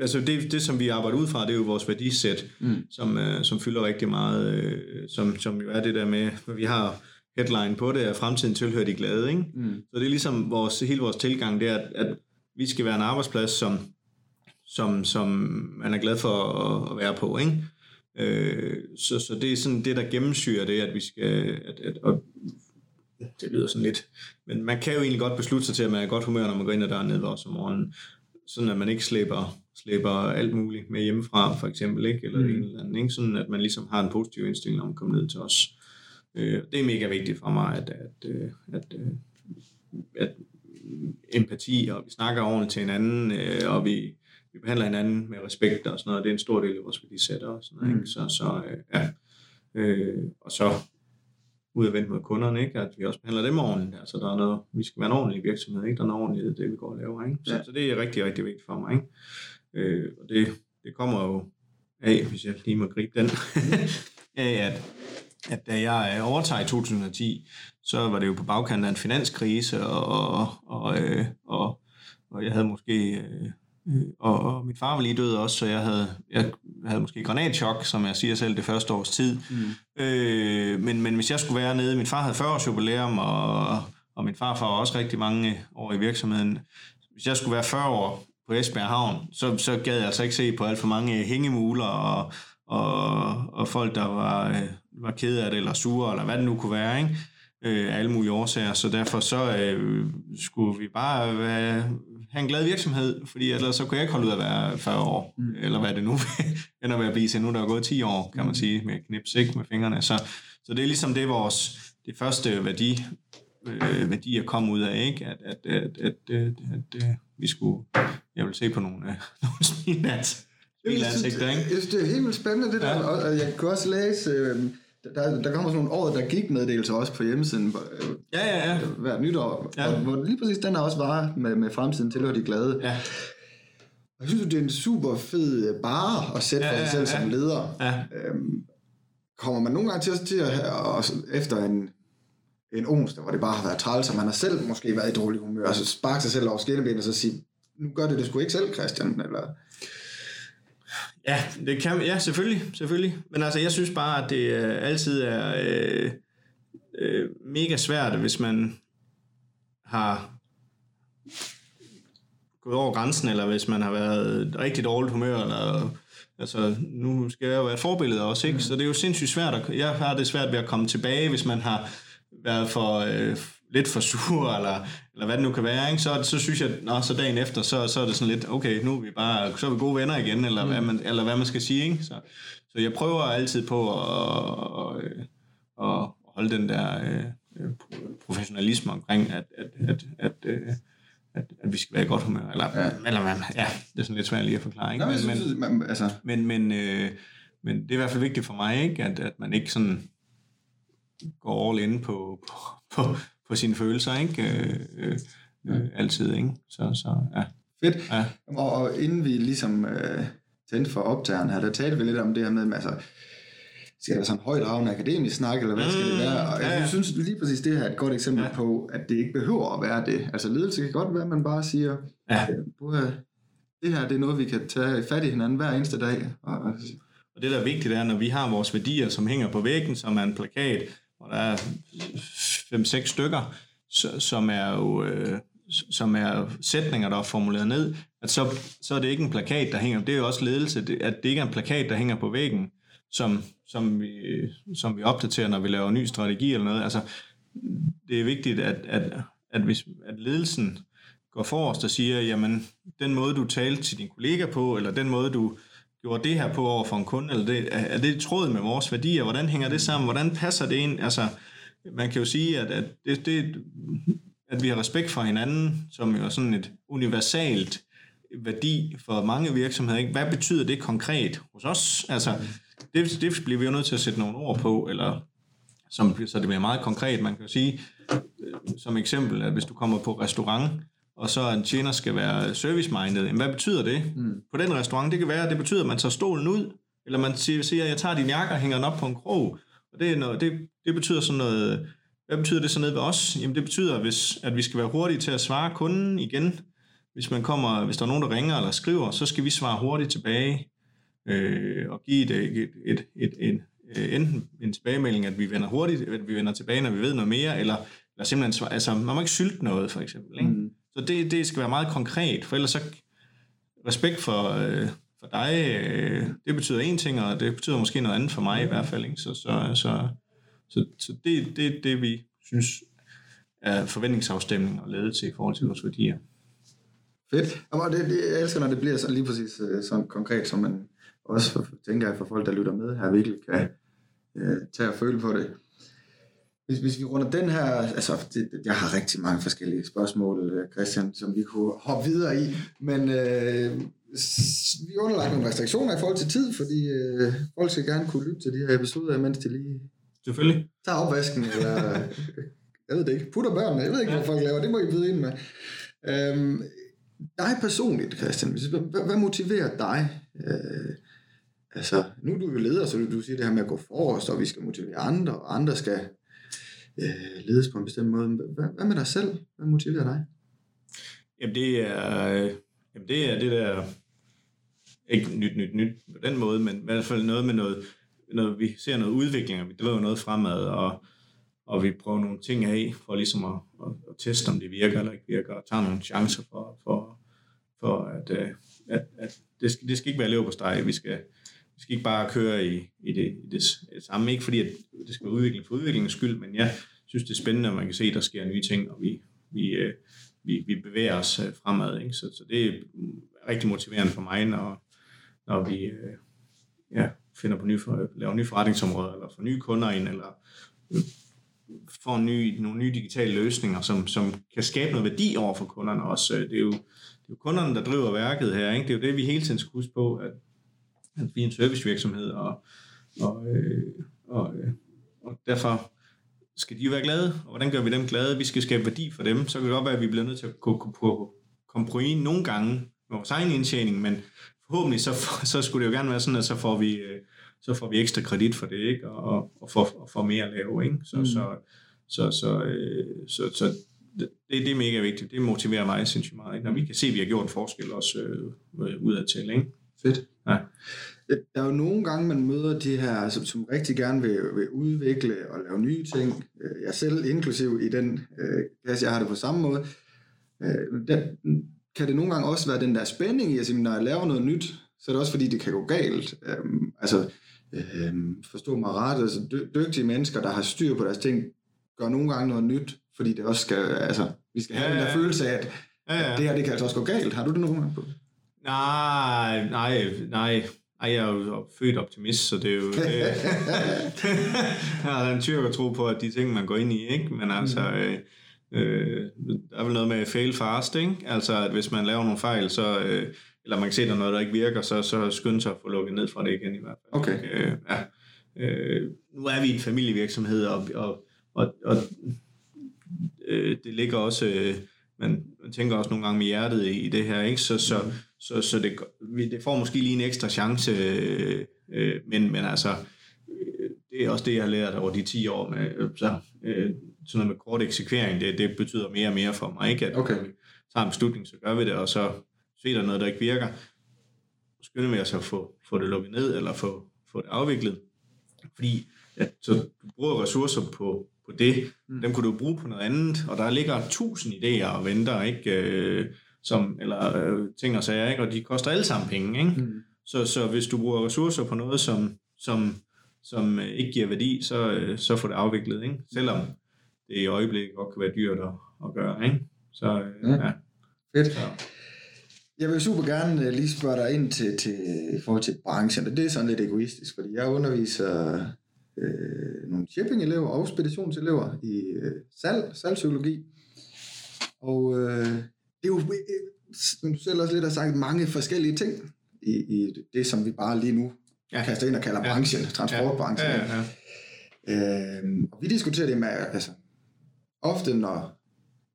altså det, det, som vi arbejder ud fra, det er jo vores værdisæt, mm. som, uh, som fylder rigtig meget, uh, som, som jo er det der med, hvor vi har headline på det, at fremtiden tilhører de glade. Ikke? Mm. Så det er ligesom vores, hele vores tilgang, det er, at, at vi skal være en arbejdsplads, som, som, som man er glad for at, at være på. Ikke? Uh, så, så det er sådan det, der gennemsyrer det, at vi skal... At, at, at, det lyder sådan lidt. Men man kan jo egentlig godt beslutte sig til, at man er godt humør, når man går ind ad døren ned os om morgenen. Sådan at man ikke slipper slipper alt muligt med hjemmefra, for eksempel, ikke? eller mm. ene eller andet, ikke? sådan at man ligesom har en positiv indstilling om at komme ned til os. Øh, det er mega vigtigt for mig, at, at, øh, at, øh, at, at empati, og vi snakker ordentligt til hinanden, øh, og vi, vi behandler hinanden med respekt og sådan noget, det er en stor del af vores værdisæt og sådan noget, mm. ikke? så, så øh, ja, øh, og så ud at vente mod kunderne, ikke? at vi også behandler dem ordentligt. Altså, der er noget, vi skal være en ordentlig virksomhed, ikke? der er noget ordentligt det, vi går og laver. Ikke? Så, ja. så, det er rigtig, rigtig vigtigt for mig. Ikke? Øh, og det, det kommer jo af, hvis jeg lige må gribe den, af at, at da jeg overtager i 2010, så var det jo på bagkanten af en finanskrise, og, og, og, øh, og, og jeg havde måske... Øh, og, og min far var lige død også, så jeg havde, jeg havde måske granatchok, som jeg siger selv, det første års tid. Mm. Øh, men, men hvis jeg skulle være nede, min far havde 40 års jubilæum, og, og min far var også rigtig mange år i virksomheden. Hvis jeg skulle være 40 år på Esbjerg Havn, så, så gad jeg altså ikke se på alt for mange hængemuler og, og, og folk, der var, øh, var kede af det, eller sure, eller hvad det nu kunne være, ikke? Øh, alle mulige årsager. Så derfor så øh, skulle vi bare være, have en glad virksomhed, fordi ellers så kunne jeg ikke holde ud at være 40 år, mm. eller hvad det nu ender med at blive til. Nu der er gået 10 år, kan man mm. sige, med knips, ikke? Med fingrene. Så, så det er ligesom det vores, det første værdi, øh, værdi at komme ud af, ikke? At, at, at, at, at, at, at vi skulle, jeg vil se på nogle, øh, nogle smilans? Jeg synes, det er helt vildt spændende, det ja. der. Og jeg kan også læse, øh, der, der kommer sådan nogle år, der gik meddelelser også på hjemmesiden. Øh, ja, ja, ja. Hver nytår. Ja. Og, hvor lige præcis den er også var med, med fremtiden tilhører de glade. Ja. Jeg synes, det er en super fed øh, bare at sætte ja, for sig selv ja, som leder. Ja. Øhm, kommer man nogle gange til, til at og efter en, en onsdag, hvor det bare har været træls, og man har selv måske været i dårlig humør, og så sparke sig selv over skillebenet, og så sige, nu gør det det sgu ikke selv, Christian, eller... Ja, det kan, ja, selvfølgelig, selvfølgelig. Men altså, jeg synes bare, at det øh, altid er øh, øh, mega svært, hvis man har gået over grænsen, eller hvis man har været rigtig dårligt humør, eller altså, nu skal jeg jo være et forbillede også, ikke? Mm. Så det er jo sindssygt svært, at, jeg har det svært ved at komme tilbage, hvis man har været for, øh, lidt for sur, eller, eller hvad det nu kan være, ikke? Så, så synes jeg, nå, så dagen efter, så, så er det sådan lidt, okay, nu er vi bare, så er vi gode venner igen, eller, mm. hvad, man, eller hvad man skal sige. Ikke? Så, så jeg prøver altid på at, at, at, holde den der øh, professionalisme omkring, at, at, at, at, at, at vi skal være i godt humør. Eller, ja. eller ja, det er sådan lidt svært lige at forklare. Ikke? Nå, men, men, synes, man, altså, men, men, øh, men det er i hvert fald vigtigt for mig, ikke? At, at man ikke sådan går all in på, på, på, på sine følelser, ikke? Øh, øh, øh, altid, ikke? Så, så ja. Fedt. Ja. Og, og inden vi ligesom øh, tændte for optageren her, der talte vi lidt om det her med, altså, skal det være sådan en højt ravende akademisk snak, eller hvad skal det være? Og ja, ja. jeg synes lige præcis, det her er et godt eksempel Ja. på, at det ikke behøver at være det. Altså ledelse kan godt være, at man bare siger, Ja. "Prøv at- det her det er noget, vi kan tage fat i hinanden hver eneste dag. Og, og, Og det, der er vigtigt, er, når vi har vores værdier, som hænger på væggen, som er en plakat, hvor der er 5-6 stykker, som er jo øh, som er sætninger, der er formuleret ned, at så, så er det ikke en plakat, der hænger. Det er jo også ledelse, det, at det ikke er en plakat, der hænger på væggen, som, som, vi, som vi opdaterer, når vi laver en ny strategi eller noget. Altså, det er vigtigt, at, at, at, hvis, at ledelsen går forrest og siger, jamen, den måde, du talte til din kollega på, eller den måde, du gjorde det her på over for en kunde, eller det, er er det i tråd med vores værdier? Hvordan hænger det sammen? Hvordan passer det ind? Altså, man kan jo sige, at, at, det, det, at vi har respekt for hinanden, som jo er sådan et universalt værdi for mange virksomheder. Ikke? Hvad betyder det konkret hos os? Altså, det, det bliver vi jo nødt til at sætte nogle ord på, eller som, så det bliver meget konkret. Man kan jo sige, øh, som eksempel, at hvis du kommer på restaurant, og så en tjener skal være service-minded, jamen, hvad betyder det? Mm. På den restaurant, det kan være, at det betyder, at man tager stolen ud, eller man siger, siger jeg tager din jakke og hænger den op på en krog. Og det, er noget, det, det betyder sådan noget, hvad betyder det så ned ved os? Jamen det betyder, hvis, at vi skal være hurtige til at svare kunden igen. Hvis, man kommer, hvis der er nogen, der ringer eller skriver, så skal vi svare hurtigt tilbage øh, og give et, et, et, et, et, et, enten en tilbagemelding, at vi vender hurtigt, at vi vender tilbage, når vi ved noget mere, eller, eller simpelthen svare, altså man må ikke sylte noget, for eksempel. Ikke? Mm. Så det, det skal være meget konkret, for ellers så respekt for, øh, for dig, øh, det betyder en ting, og det betyder måske noget andet for mig i hvert fald. Ikke? Så, så, så, så, så det er det, det, vi synes er forventningsafstemning og ledelse i forhold til vores værdier. Fedt. Jamen, det, det, jeg elsker, når det bliver så lige præcis øh, sådan konkret, som man også tænker jeg for folk, der lytter med her, virkelig kan øh, tage og føle på det. Hvis, hvis vi runder den her, altså det, jeg har rigtig mange forskellige spørgsmål, øh, Christian, som vi kunne hoppe videre i, men øh, vi er underlagt nogle restriktioner i forhold til tid, fordi øh, folk skal gerne kunne lytte til de her episoder, mens de lige Selvfølgelig. tager opvasken, eller jeg ved det ikke, putter børnene, jeg ved ikke, hvad folk laver, det må I byde ind med. Øhm, dig personligt, Christian, hvad, hvad motiverer dig? Øh, altså, nu er du jo leder, så du, du siger det her med at gå forrest, og vi skal motivere andre, og andre skal øh, ledes på en bestemt måde. Hvad, hvad med dig selv? Hvad motiverer dig? Jamen det er, øh, jamen det er det der, ikke nyt, nyt, nyt på den måde, men i hvert fald noget med noget, noget vi ser noget udvikling, og vi driver noget fremad, og, og vi prøver nogle ting af, for ligesom at, at, at teste, om det virker eller ikke virker, og tager nogle chancer for, for, for at, øh, at, at det, skal, det skal ikke være lever på steg, vi skal, vi skal ikke bare køre i, i, det, i det samme, ikke fordi at det skal være udvikling for udviklingens skyld, men jeg synes, det er spændende, at man kan se, at der sker nye ting, og vi, vi, øh, vi, vi bevæger os øh, fremad. Ikke? Så, så det er rigtig motiverende for mig, når, når vi øh, ja, finder på nye, laver nye forretningsområder, eller får nye kunder ind, eller får en ny, nogle nye digitale løsninger, som, som kan skabe noget værdi over for kunderne også. Det er jo, det er jo kunderne, der driver værket her. Ikke? Det er jo det, vi hele tiden skal huske på, at, at vi er en servicevirksomhed, og, og, øh, og, øh, og derfor skal de jo være glade, og hvordan gør vi dem glade? Vi skal skabe værdi for dem. Så kan det godt være, at vi bliver nødt til at gå på kompromis nogle gange med vores egen indtjening, men forhåbentlig så, så skulle det jo gerne være sådan, at så får vi, øh, så får vi ekstra kredit for det, ikke? Og, og, får, og får mere at lave. Ikke? Så, mm. så, så, så, øh, så, så det, det er mega vigtigt. Det motiverer mig sindssygt meget, ikke? når vi kan se, at vi har gjort en forskel også øh, udadtil. Ikke? Fedt. Ja. Der er jo nogle gange, man møder de her, som, som rigtig gerne vil, vil udvikle og lave nye ting. Øh, Jeg selv inklusiv i den øh, klasse, jeg har det på samme måde. Øh, der, kan det nogle gange også være den der spænding i at sige, når jeg laver noget nyt, så er det også fordi, det kan gå galt. Øhm, altså, øhm, forstå mig ret, altså dy- dygtige mennesker, der har styr på deres ting, gør nogle gange noget nyt, fordi det også skal, altså, vi skal have Ja, den der ja. følelse af, at, Ja, ja. at det her, det kan altså også gå galt. Har du det nogle gange på? Nej, nej, nej. Ej, jeg er jo født optimist, så det er jo... Det, jeg har en tyrk at tro på, at de ting, man går ind i, ikke? Men altså, øh, Øh, der er vel noget med fail fast, ikke? Altså, at hvis man laver nogle fejl, så, øh, eller man kan se, at der er noget, der ikke virker, så, så skynd sig at få lukket ned fra det igen i hvert fald. Okay. Øh, ja. øh, nu er vi en familievirksomhed, og, og, og, og øh, det ligger også, øh, man, man tænker også nogle gange med hjertet i, i det her, ikke? Så, så, mm. Så, så det, det får måske lige en ekstra chance, øh, øh, men, men altså, øh, det er også det, jeg har lært over de 10 år med, øh, så, øh, sådan noget med kort eksekvering, det, det betyder mere og mere for mig, ikke? At Okay. vi tager en beslutning, så gør vi det, og så ser der noget, der ikke virker, skynder vi os at få, få det lukket ned, eller få, få det afviklet. Fordi at, så du bruger ressourcer på, på det, mm. dem kunne du bruge på noget andet, og der ligger tusind idéer og venter, ikke? Øh, som, eller øh, ting og sager, ikke? og de koster alle sammen penge. Ikke? Mm. Så, så hvis du bruger ressourcer på noget, som, som, som øh, ikke giver værdi, så, øh, så får det afviklet, ikke? selvom det i øjeblikket godt kan være dyrt at, at gøre. Ikke? Så øh, Ja. ja. Fedt. Så, Jeg vil super gerne øh, lige spørge dig ind til, til, i forhold til branchen, og det er sådan lidt egoistisk, fordi jeg underviser øh, nogle shipping-elever og speditionselever i øh, salg, salgspsykologi. Og øh, det er jo, øh, som du selv også lidt har sagt, mange forskellige ting i, i det, som vi bare lige nu Ja. ja. kaster ind og kalder Ja. branchen, transportbranchen. ja, ja, ja. Øh, og vi diskuterer det med, altså, ofte når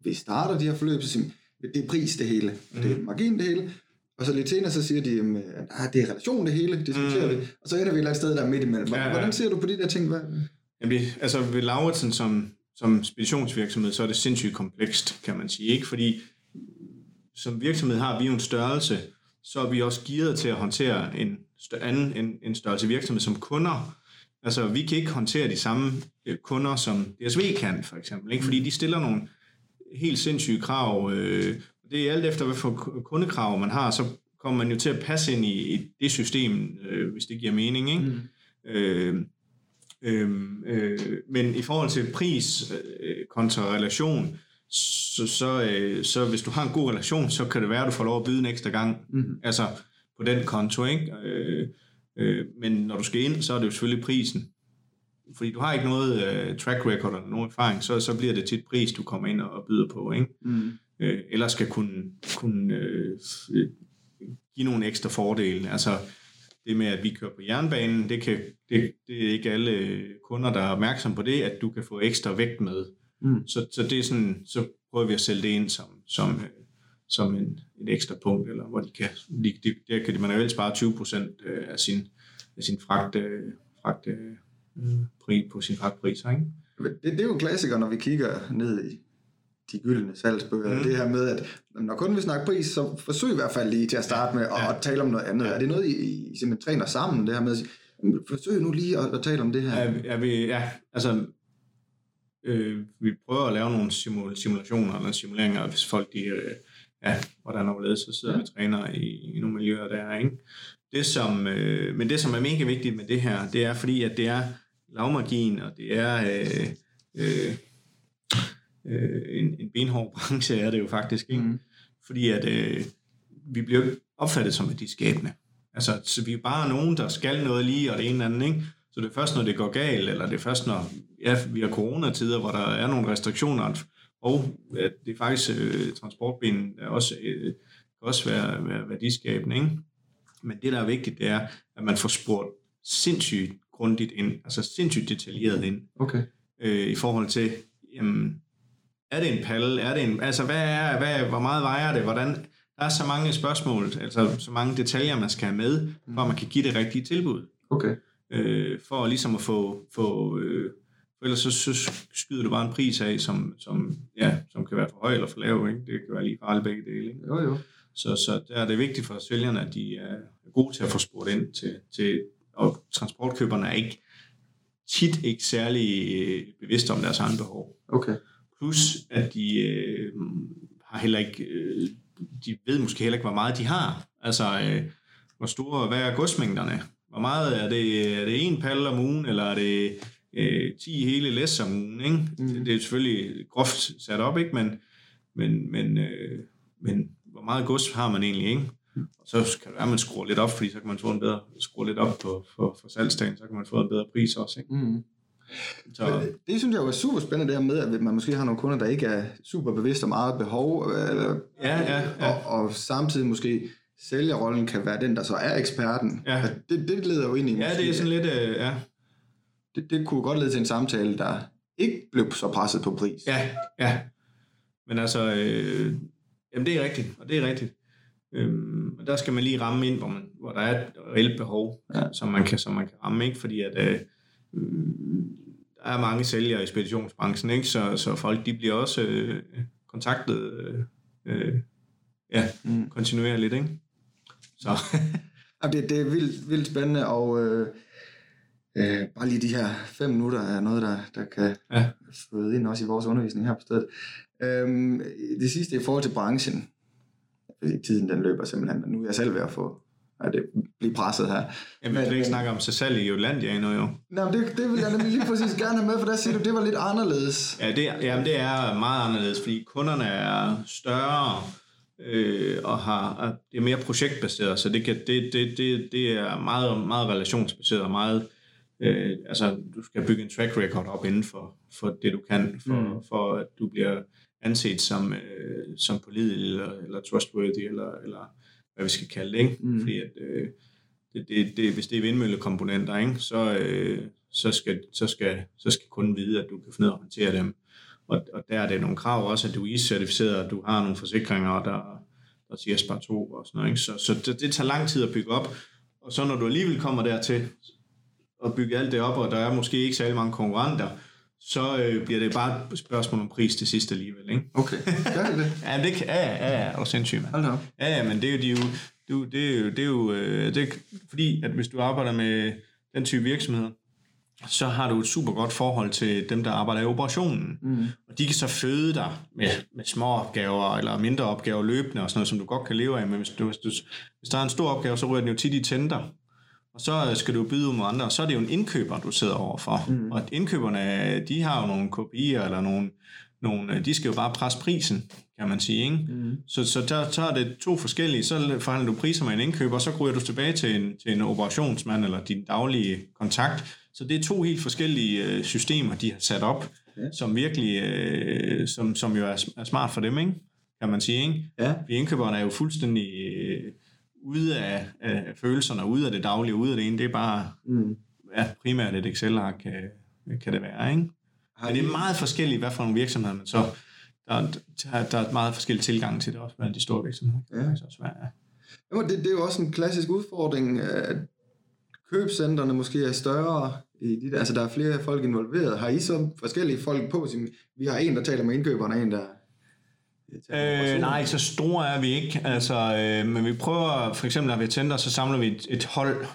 vi starter de her forløb, så siger det er pris det hele, og det er margin det hele, og så lidt senere, så siger de, at ah, det er relation det hele, diskuterer Mm. vi, og så ender vi et eller andet sted der midt imellem. Ja, ja. Hvordan ser du på de der ting? Hvad? Jamen, det, altså ved Lauritsen som, som speditionsvirksomhed, så er det sindssygt komplekst, kan man sige. Ikke? Fordi som virksomhed har vi jo en størrelse, så er vi også gearet til at håndtere en anden en, en størrelse virksomhed som kunder. Altså, vi kan ikke håndtere de samme øh, kunder, som DSV kan, for eksempel. Ikke? Fordi de stiller nogle helt sindssyge krav. Øh, det er alt efter, hvad for kundekrav man har, så kommer man jo til at passe ind i, i det system, øh, hvis det giver mening. Ikke? Mm. Øh, øh, øh, men i forhold til pris øh, kontra relation, så, så, øh, så hvis du har en god relation, så kan det være, at du får lov at byde en ekstra gang. Mm. Altså på den konto, ikke? Øh, øh, men når du skal ind, så er det jo selvfølgelig prisen. Fordi du har ikke noget øh, track record eller nogen erfaring, så, så bliver det tit pris, du kommer ind og byder på, ikke? Mm. øh, eller skal kunne, kunne øh, øh, give nogle ekstra fordele. Altså det med, at vi kører på jernbanen, det, kan, det, det er ikke alle kunder, der er opmærksom på det, at du kan få ekstra vægt med. Mm. Så, så det er sådan, så prøver vi at sælge det ind som, som, øh, som en, et ekstra punkt, eller hvor de kan, de, de, der kan man jo vel spare 20 procent af sin, af sin fragt, øh, fragt øh, pris på sin fragtpriser, ikke? Det, det er jo en klassiker, når vi kigger ned i de gyldne salgsbøger. Mm. Mm. Det her med, at når kunden vil snakke pris, så forsøg i hvert fald lige til at starte med at, Ja. at tale om noget andet. Ja. Er det noget, I, I simpelthen træner sammen, det her med at sige, "Jamen, forsøg nu lige at, at tale om det her? Ja, er vi, ja altså, øh, vi prøver at lave nogle simul- simulationer eller simuleringer, hvis folk de, øh, ja, hvordan overledes, så sidder Ja. vi træner i, i nogle miljøer der, ikke? Det som, øh, men det, som er mega vigtigt med det her, det er fordi, at det er lavmargin, og det er øh, øh, øh, en, en benhård branche, er det jo faktisk, ikke? Mm. Fordi at øh, vi bliver opfattet som værdiskabende. Altså, så vi er bare nogen, der skal noget lige, og det ene eller andet, ikke? Så det er først, når det går galt, eller det er først, når ja, vi har coronatider, hvor der er nogle restriktioner, og at det er faktisk øh, transportbenen er også, øh, kan også være, være værdiskabende, ikke? Men det, der er vigtigt, det er, at man får spurgt sindssygt grundigt ind, altså sindssygt detaljeret ind, Okay. øh, i forhold til, jamen, er det en palle? Er det en, altså, hvad er, hvad, hvor meget vejer det? Hvordan, der er så mange spørgsmål, altså så mange detaljer, man skal have med, for at man kan give det rigtige tilbud. Okay. Øh, for ligesom at få, få øh, for ellers så, så skyder du bare en pris af, som, som, ja, som kan være for høj eller for lav. Ikke? Det kan være lige farligt begge dele. Ikke? Jo, jo. Så, så der er det vigtigt for sælgerne, at de er gode til at få spurgt ind til, til og transportkøberne er ikke tit ikke særlig øh, bevidste om deres egen behov. Okay. Plus, at de øh, har heller ikke, øh, de ved måske heller ikke, hvor meget de har. Altså, øh, hvor store, hvad er godsmængderne? Hvor meget er det, er det en palle om ugen, eller er det øh, 10 hele læs om ugen? Ikke? Mm. Mm. Det, det er selvfølgelig groft sat op, ikke? Men, men, men, øh, men hvor meget gods har man egentlig, ikke? Og så kan det være, at man skruer lidt op, fordi så kan man få en bedre, skrue lidt op på, for, for salgsdagen, så kan man få en bedre pris også, ikke? Mm. Så, Men det synes jeg jo er super spændende, det her med, at man måske har nogle kunder, der ikke er super bevidste om eget behov, øh, ja, ja, ja. og, og samtidig måske sælgerrollen kan være den, der så er eksperten. Ja. Det, det leder jo ind i... Ja, måske, det er sådan lidt, øh, ja. det, det kunne godt lede til en samtale, der ikke blev så presset på pris. Ja, ja. Men altså, øh, jamen det er rigtigt, og det er rigtigt. Øhm, og der skal man lige ramme ind, hvor, man, hvor der er et reelt behov, Ja. som, man kan, som man kan ramme, ikke? Fordi at, øh, der er mange sælgere i speditionsbranchen, ikke? Så, så folk de bliver også øh, kontaktet øh, øh, ja, Mm. kontinuerligt, ikke? Så, Jamen, det, det er vildt, vildt spændende, og øh, øh, bare lige de her fem minutter er noget, der, der kan Ja. føde ind også i vores undervisning her på stedet. Øhm, det sidste i forhold til branchen, tiden den løber simpelthen, men nu er jeg selv ved at få at det blive presset her. jeg vil ikke snakke om sig selv i Jutlandia endnu, jo. Men det, det vil jeg nemlig lige præcis gerne have med, for der siger du, det var lidt anderledes. Ja, det, er- jamen, det er meget anderledes, fordi kunderne er større øh, og har, og det er mere projektbaseret, så det, kan, det, det, det, det er meget, meget relationsbaseret og meget, øh, altså du skal bygge en track record op inden for, for det du kan, for, Mm. for at du bliver anset som, øh, som pålidelig eller, eller trustworthy, eller, eller hvad vi skal kalde det, ikke? Mm. Fordi at, øh, det, det, det, hvis det er vindmøllekomponenter, ikke? Så, øh, så, skal, så, skal, så skal kunden vide, at du kan finde ud af at håndtere dem. Og, og der er det nogle krav også, at du er IS-certificeret, og du har nogle forsikringer, der, der siger spar 2 og sådan noget. Ikke? Så, så det, det tager lang tid at bygge op. Og så når du alligevel kommer dertil og bygge alt det op, og der er måske ikke særlig mange konkurrenter, så øh, bliver det bare et spørgsmål om pris til sidst alligevel. Ikke? Okay, gør det det? Ja, det kan, ja, ja, ja, og sindssygt, mand. Hold da op. Ja, ja, men det er jo, de, er jo, det er jo, det er jo øh, det fordi, at hvis du arbejder med den type virksomheder, så har du et super godt forhold til dem, der arbejder i operationen. Mm. Og de kan så føde dig med, med små opgaver eller mindre opgaver løbende og sådan noget, som du godt kan leve af. Men hvis, du, hvis, du, hvis der er en stor opgave, så ryger den jo tit i tænder. Og så skal du byde med andre, og så er det jo en indkøber, du sidder overfor. Mm. Og indkøberne, de har jo nogle kopier, eller nogle, nogle, de skal jo bare presse prisen, kan man sige. Ikke? Mm. Så, så der, så er det to forskellige. Så forhandler du priser med en indkøber, og så ryger du tilbage til en, til en operationsmand eller din daglige kontakt. Så det er to helt forskellige øh, systemer, de har sat op, Ja. som virkelig, øh, som, som jo er, er smart for dem, ikke? kan man sige. Ikke? Ja. Fordi indkøberne er jo fuldstændig øh, ude af, af følelserne, ude af det daglige, ude af det ene. Det er bare Mm. ja, primært et Excel-ark, kan, kan det være. Ikke? Har Men det er meget forskelligt, hvad for nogle virksomheder man så... Der, der, der er meget forskellig tilgang til det også blandt de store virksomheder. Det er Ja. faktisk også svært, ja. Jamen, det, det er jo også en klassisk udfordring, at købcentrene måske er større. I de der, altså, der er flere folk involveret. Har I så forskellige folk på? Som, vi har en, der taler med indkøberen, og en, der... Øh, nej, så store er vi ikke. Altså, øh, men vi prøver, for eksempel når vi tænder, så samler vi et, et hold,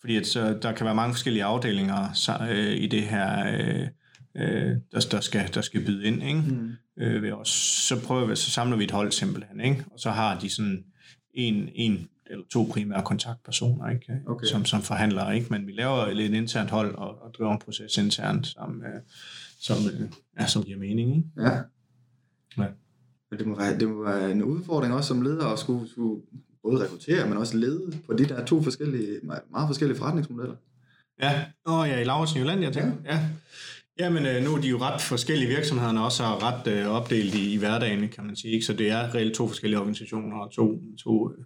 fordi at, så, der kan være mange forskellige afdelinger så, øh, i det her, øh, øh, der, der, skal, der skal byde ind. Ikke? Mm. øh, ved os. Så prøver vi, så samler vi et hold simpelthen, ikke? Og så har de sådan en, en eller to primære kontaktpersoner, ikke? Okay. Som, som forhandler, ikke? Men vi laver lidt internt hold og, og driver en proces internt, som, øh, som, øh, ja, som giver mening, ikke? Ja. Ja. Men det må, være, det må være en udfordring også som leder at skulle, skulle både rekruttere, men også lede på de der to forskellige, meget forskellige forretningsmodeller. Ja, og ja, i Lauritsen i Jylland, jeg tænker. Ja. ja. Jamen, øh, nu er de jo ret forskellige virksomhederne også er ret øh, opdelt i, i hverdagen, kan man sige. Ikke? Så det er reelt to forskellige organisationer og to, to, øh,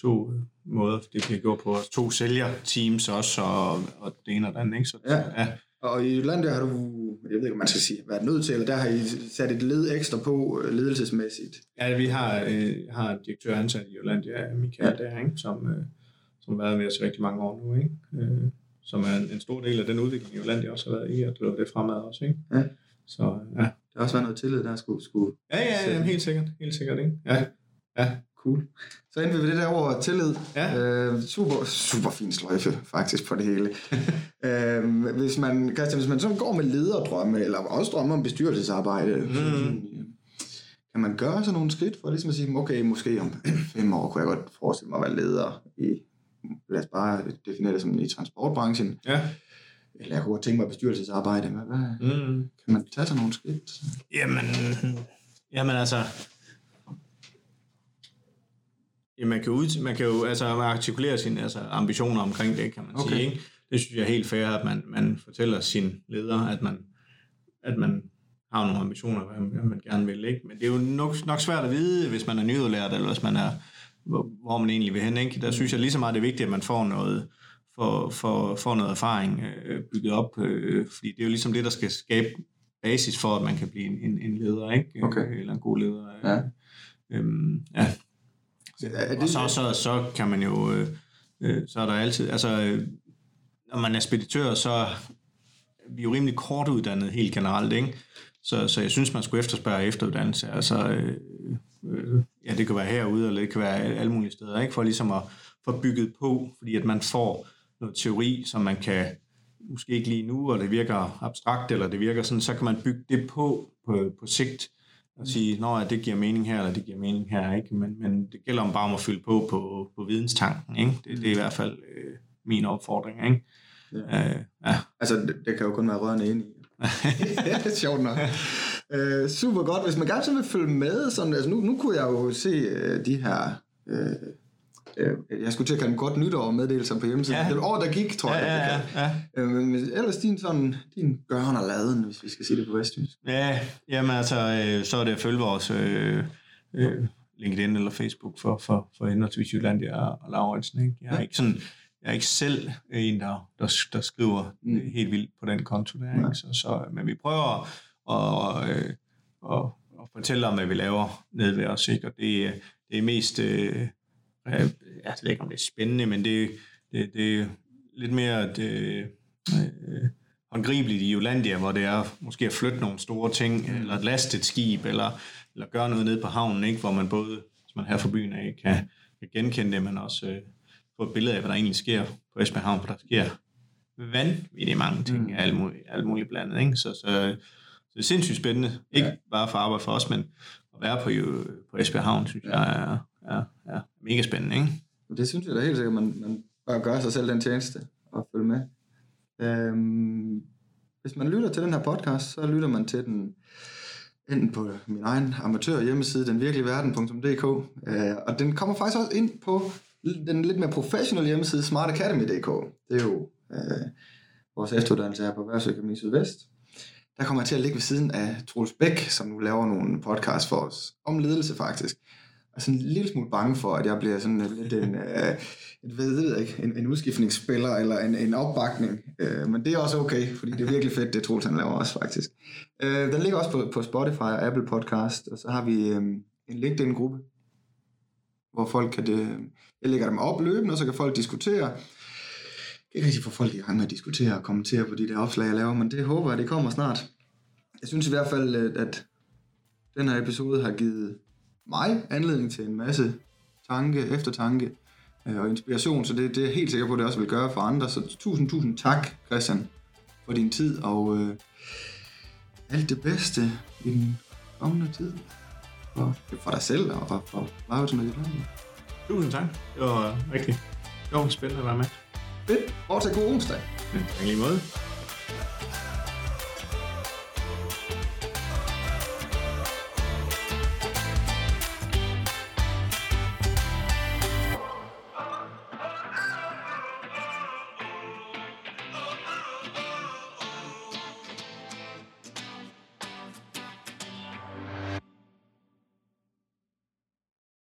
to øh, måder, det bliver gjort på. To sælgerteams også, og, og det ene og det andet. Ikke? Så, Ja. ja. Og i Jylland, der har du, jeg ved ikke, om man skal sige, været nødt til, eller der har I sat et led ekstra på øh, ledelsesmæssigt. ja, vi har, øh, har en direktør ansat i Jylland, ja, Michael ja. der, ikke? Som, øh, som har været med os i rigtig mange år nu. Ikke? Øh, som er en, en stor del af den udvikling i Jylland, jeg også har været i, og driver det fremad også. Ikke? Ja. Så ja, Der har også været noget tillid, der skulle, skulle Ja, ja, ja, helt sikkert. Helt sikkert, ikke? Ja. Ja. Cool. Så endte vi ved det der over tillid. Ja. Øh, super, super fin sløjfe, faktisk, på det hele. øh, hvis man, Christian, hvis man sådan går med lederdrømme, eller også drømme om bestyrelsesarbejde, mm. kan man gøre sådan nogle skridt for ligesom at sige, okay, måske om fem år kunne jeg godt forestille mig at være leder i, lad os bare definere det som i transportbranchen, Ja. eller jeg kunne godt tænke mig bestyrelsesarbejde. Hvad, hvad, Mm. kan man tage sådan nogle skridt? Jamen, jamen altså... Ja, man kan, ud, man kan jo altså artikulere sine altså, ambitioner omkring det, kan man Okay. sige. Ikke? det synes jeg er helt fair, at man, man fortæller sin leder, at man, at man har nogle ambitioner, hvad man gerne vil. Ikke? Men det er jo nok, nok svært at vide, hvis man er nyudlært, eller hvis man er, hvor, hvor man egentlig vil hen. Ikke? Der synes jeg lige så meget, det er vigtigt, at man får noget, for, for, for noget erfaring øh, bygget op, øh, fordi det er jo ligesom det, der skal skabe basis for, at man kan blive en, en leder, ikke? Okay. Eller en god leder. Ja. Øhm, ja. Er det, Og så, så, så kan man jo, øh, øh, så er der altid, altså, øh, når man er speditør, så er vi jo rimelig kort uddannet helt generelt, ikke? Så, så jeg synes, man skulle efterspørge efteruddannelse. Altså, øh, øh, ja, det kan være herude, eller det kan være alle mulige steder, ikke? For ligesom at få bygget på, fordi at man får noget teori, som man kan, måske ikke lige nu, og det virker abstrakt, eller det virker sådan, så kan man bygge det på på, på sigt, og sige, at det giver mening her, eller det giver mening her, ikke? Men, men det gælder om bare om at fylde på på, på videnstanken, ikke? Det, det er i hvert fald øh, min opfordring, ikke? Ja. Øh, ja. Altså, det, det kan jo kun være rørende enig i. det er sjovt nok. Øh, super godt. Hvis man gerne så vil følge med, sådan, altså nu, nu kunne jeg jo se øh, de her... Øh, øh, jeg skulle til at kalde dem godt nytår meddelelser på hjemmesiden. Ja. Ja. Det år, der gik, tror Ja, jeg. ja, ja, ja. Øh, men ellers din, sådan, din gøren og laden, hvis vi skal sige det på vestjysk. Ja, jamen altså, øh, så er det at følge vores øh, øh, LinkedIn eller Facebook for, for, for henholdsvis Jyllandia og, Lauritsen. Ikke? Jeg er Ja. ikke sådan, jeg er ikke selv en, der, der, der skriver Mm. helt vildt på den konto der. Ikke? Så, så, men vi prøver at, øh, at, at fortælle om, hvad vi laver nede ved os. Ikke? Og det, det er mest, øh, øh, jeg ved ikke, om det er spændende, men det, det, det er lidt mere det, øh, håndgribeligt i Jyllandia, hvor det er måske at flytte nogle store ting, mm. eller at laste et skib, eller, eller gøre noget nede på havnen, ikke? hvor man både, hvis man her fra byen af, kan, kan genkende det, men også øh, få et billede af, hvad der egentlig sker på Esbjerg Havn, for der sker vanvittigt mange ting, Mm. alt, muligt, alt muligt blandet. Ikke? Så, så, så det er sindssygt spændende, ikke Ja. ja. bare for arbejde for os, men at være på, jo, på Esbjerg Havn, synes Ja. jeg er, er, er mega spændende. Ikke? Det synes jeg da helt sikkert, man, man bør gøre sig selv den tjeneste og følge med. Øhm, hvis man lytter til den her podcast, så lytter man til den enten på min egen amatør hjemmeside, denvirkeligverden.dk, øh, og den kommer faktisk også ind på den lidt mere professionelle hjemmeside, smartacademy.dk. Det er jo øh, vores efteruddannelse her på Erhvervsøkonomi Sydvest. Der kommer jeg til at ligge ved siden af Troels Bæk, som nu laver nogle podcasts for os, om ledelse faktisk. Jeg er sådan en lille smule bange for, at jeg bliver sådan lidt en, øh, et, ved, ved jeg ikke, en, en udskiftningsspiller eller en, en opbakning. Øh, men det er også okay, fordi det er virkelig fedt, det Troels han laver også faktisk. Øh, den ligger også på, på Spotify og Apple Podcast, og så har vi øh, en LinkedIn-gruppe, hvor folk kan det, jeg lægger dem op løbende, og så kan folk diskutere. Det kan rigtig få folk i gang med at diskutere og kommentere på de der opslag, jeg laver, men det håber jeg, det kommer snart. Jeg synes i hvert fald, at- at den her episode har givet mig anledning til en masse tanke, eftertanke øh, og inspiration, så det, det er jeg helt sikker på, at det også vil gøre for andre. Så tusind, tusind tak, Christian, for din tid, og øh, alt det bedste i den kommende tid. For, for dig selv og for, for Lauritsen og dit land. Tusind tak. Det var rigtig sjovt spændende at være med. Fedt. Fortsat god onsdag. Ja, tak i lige måde.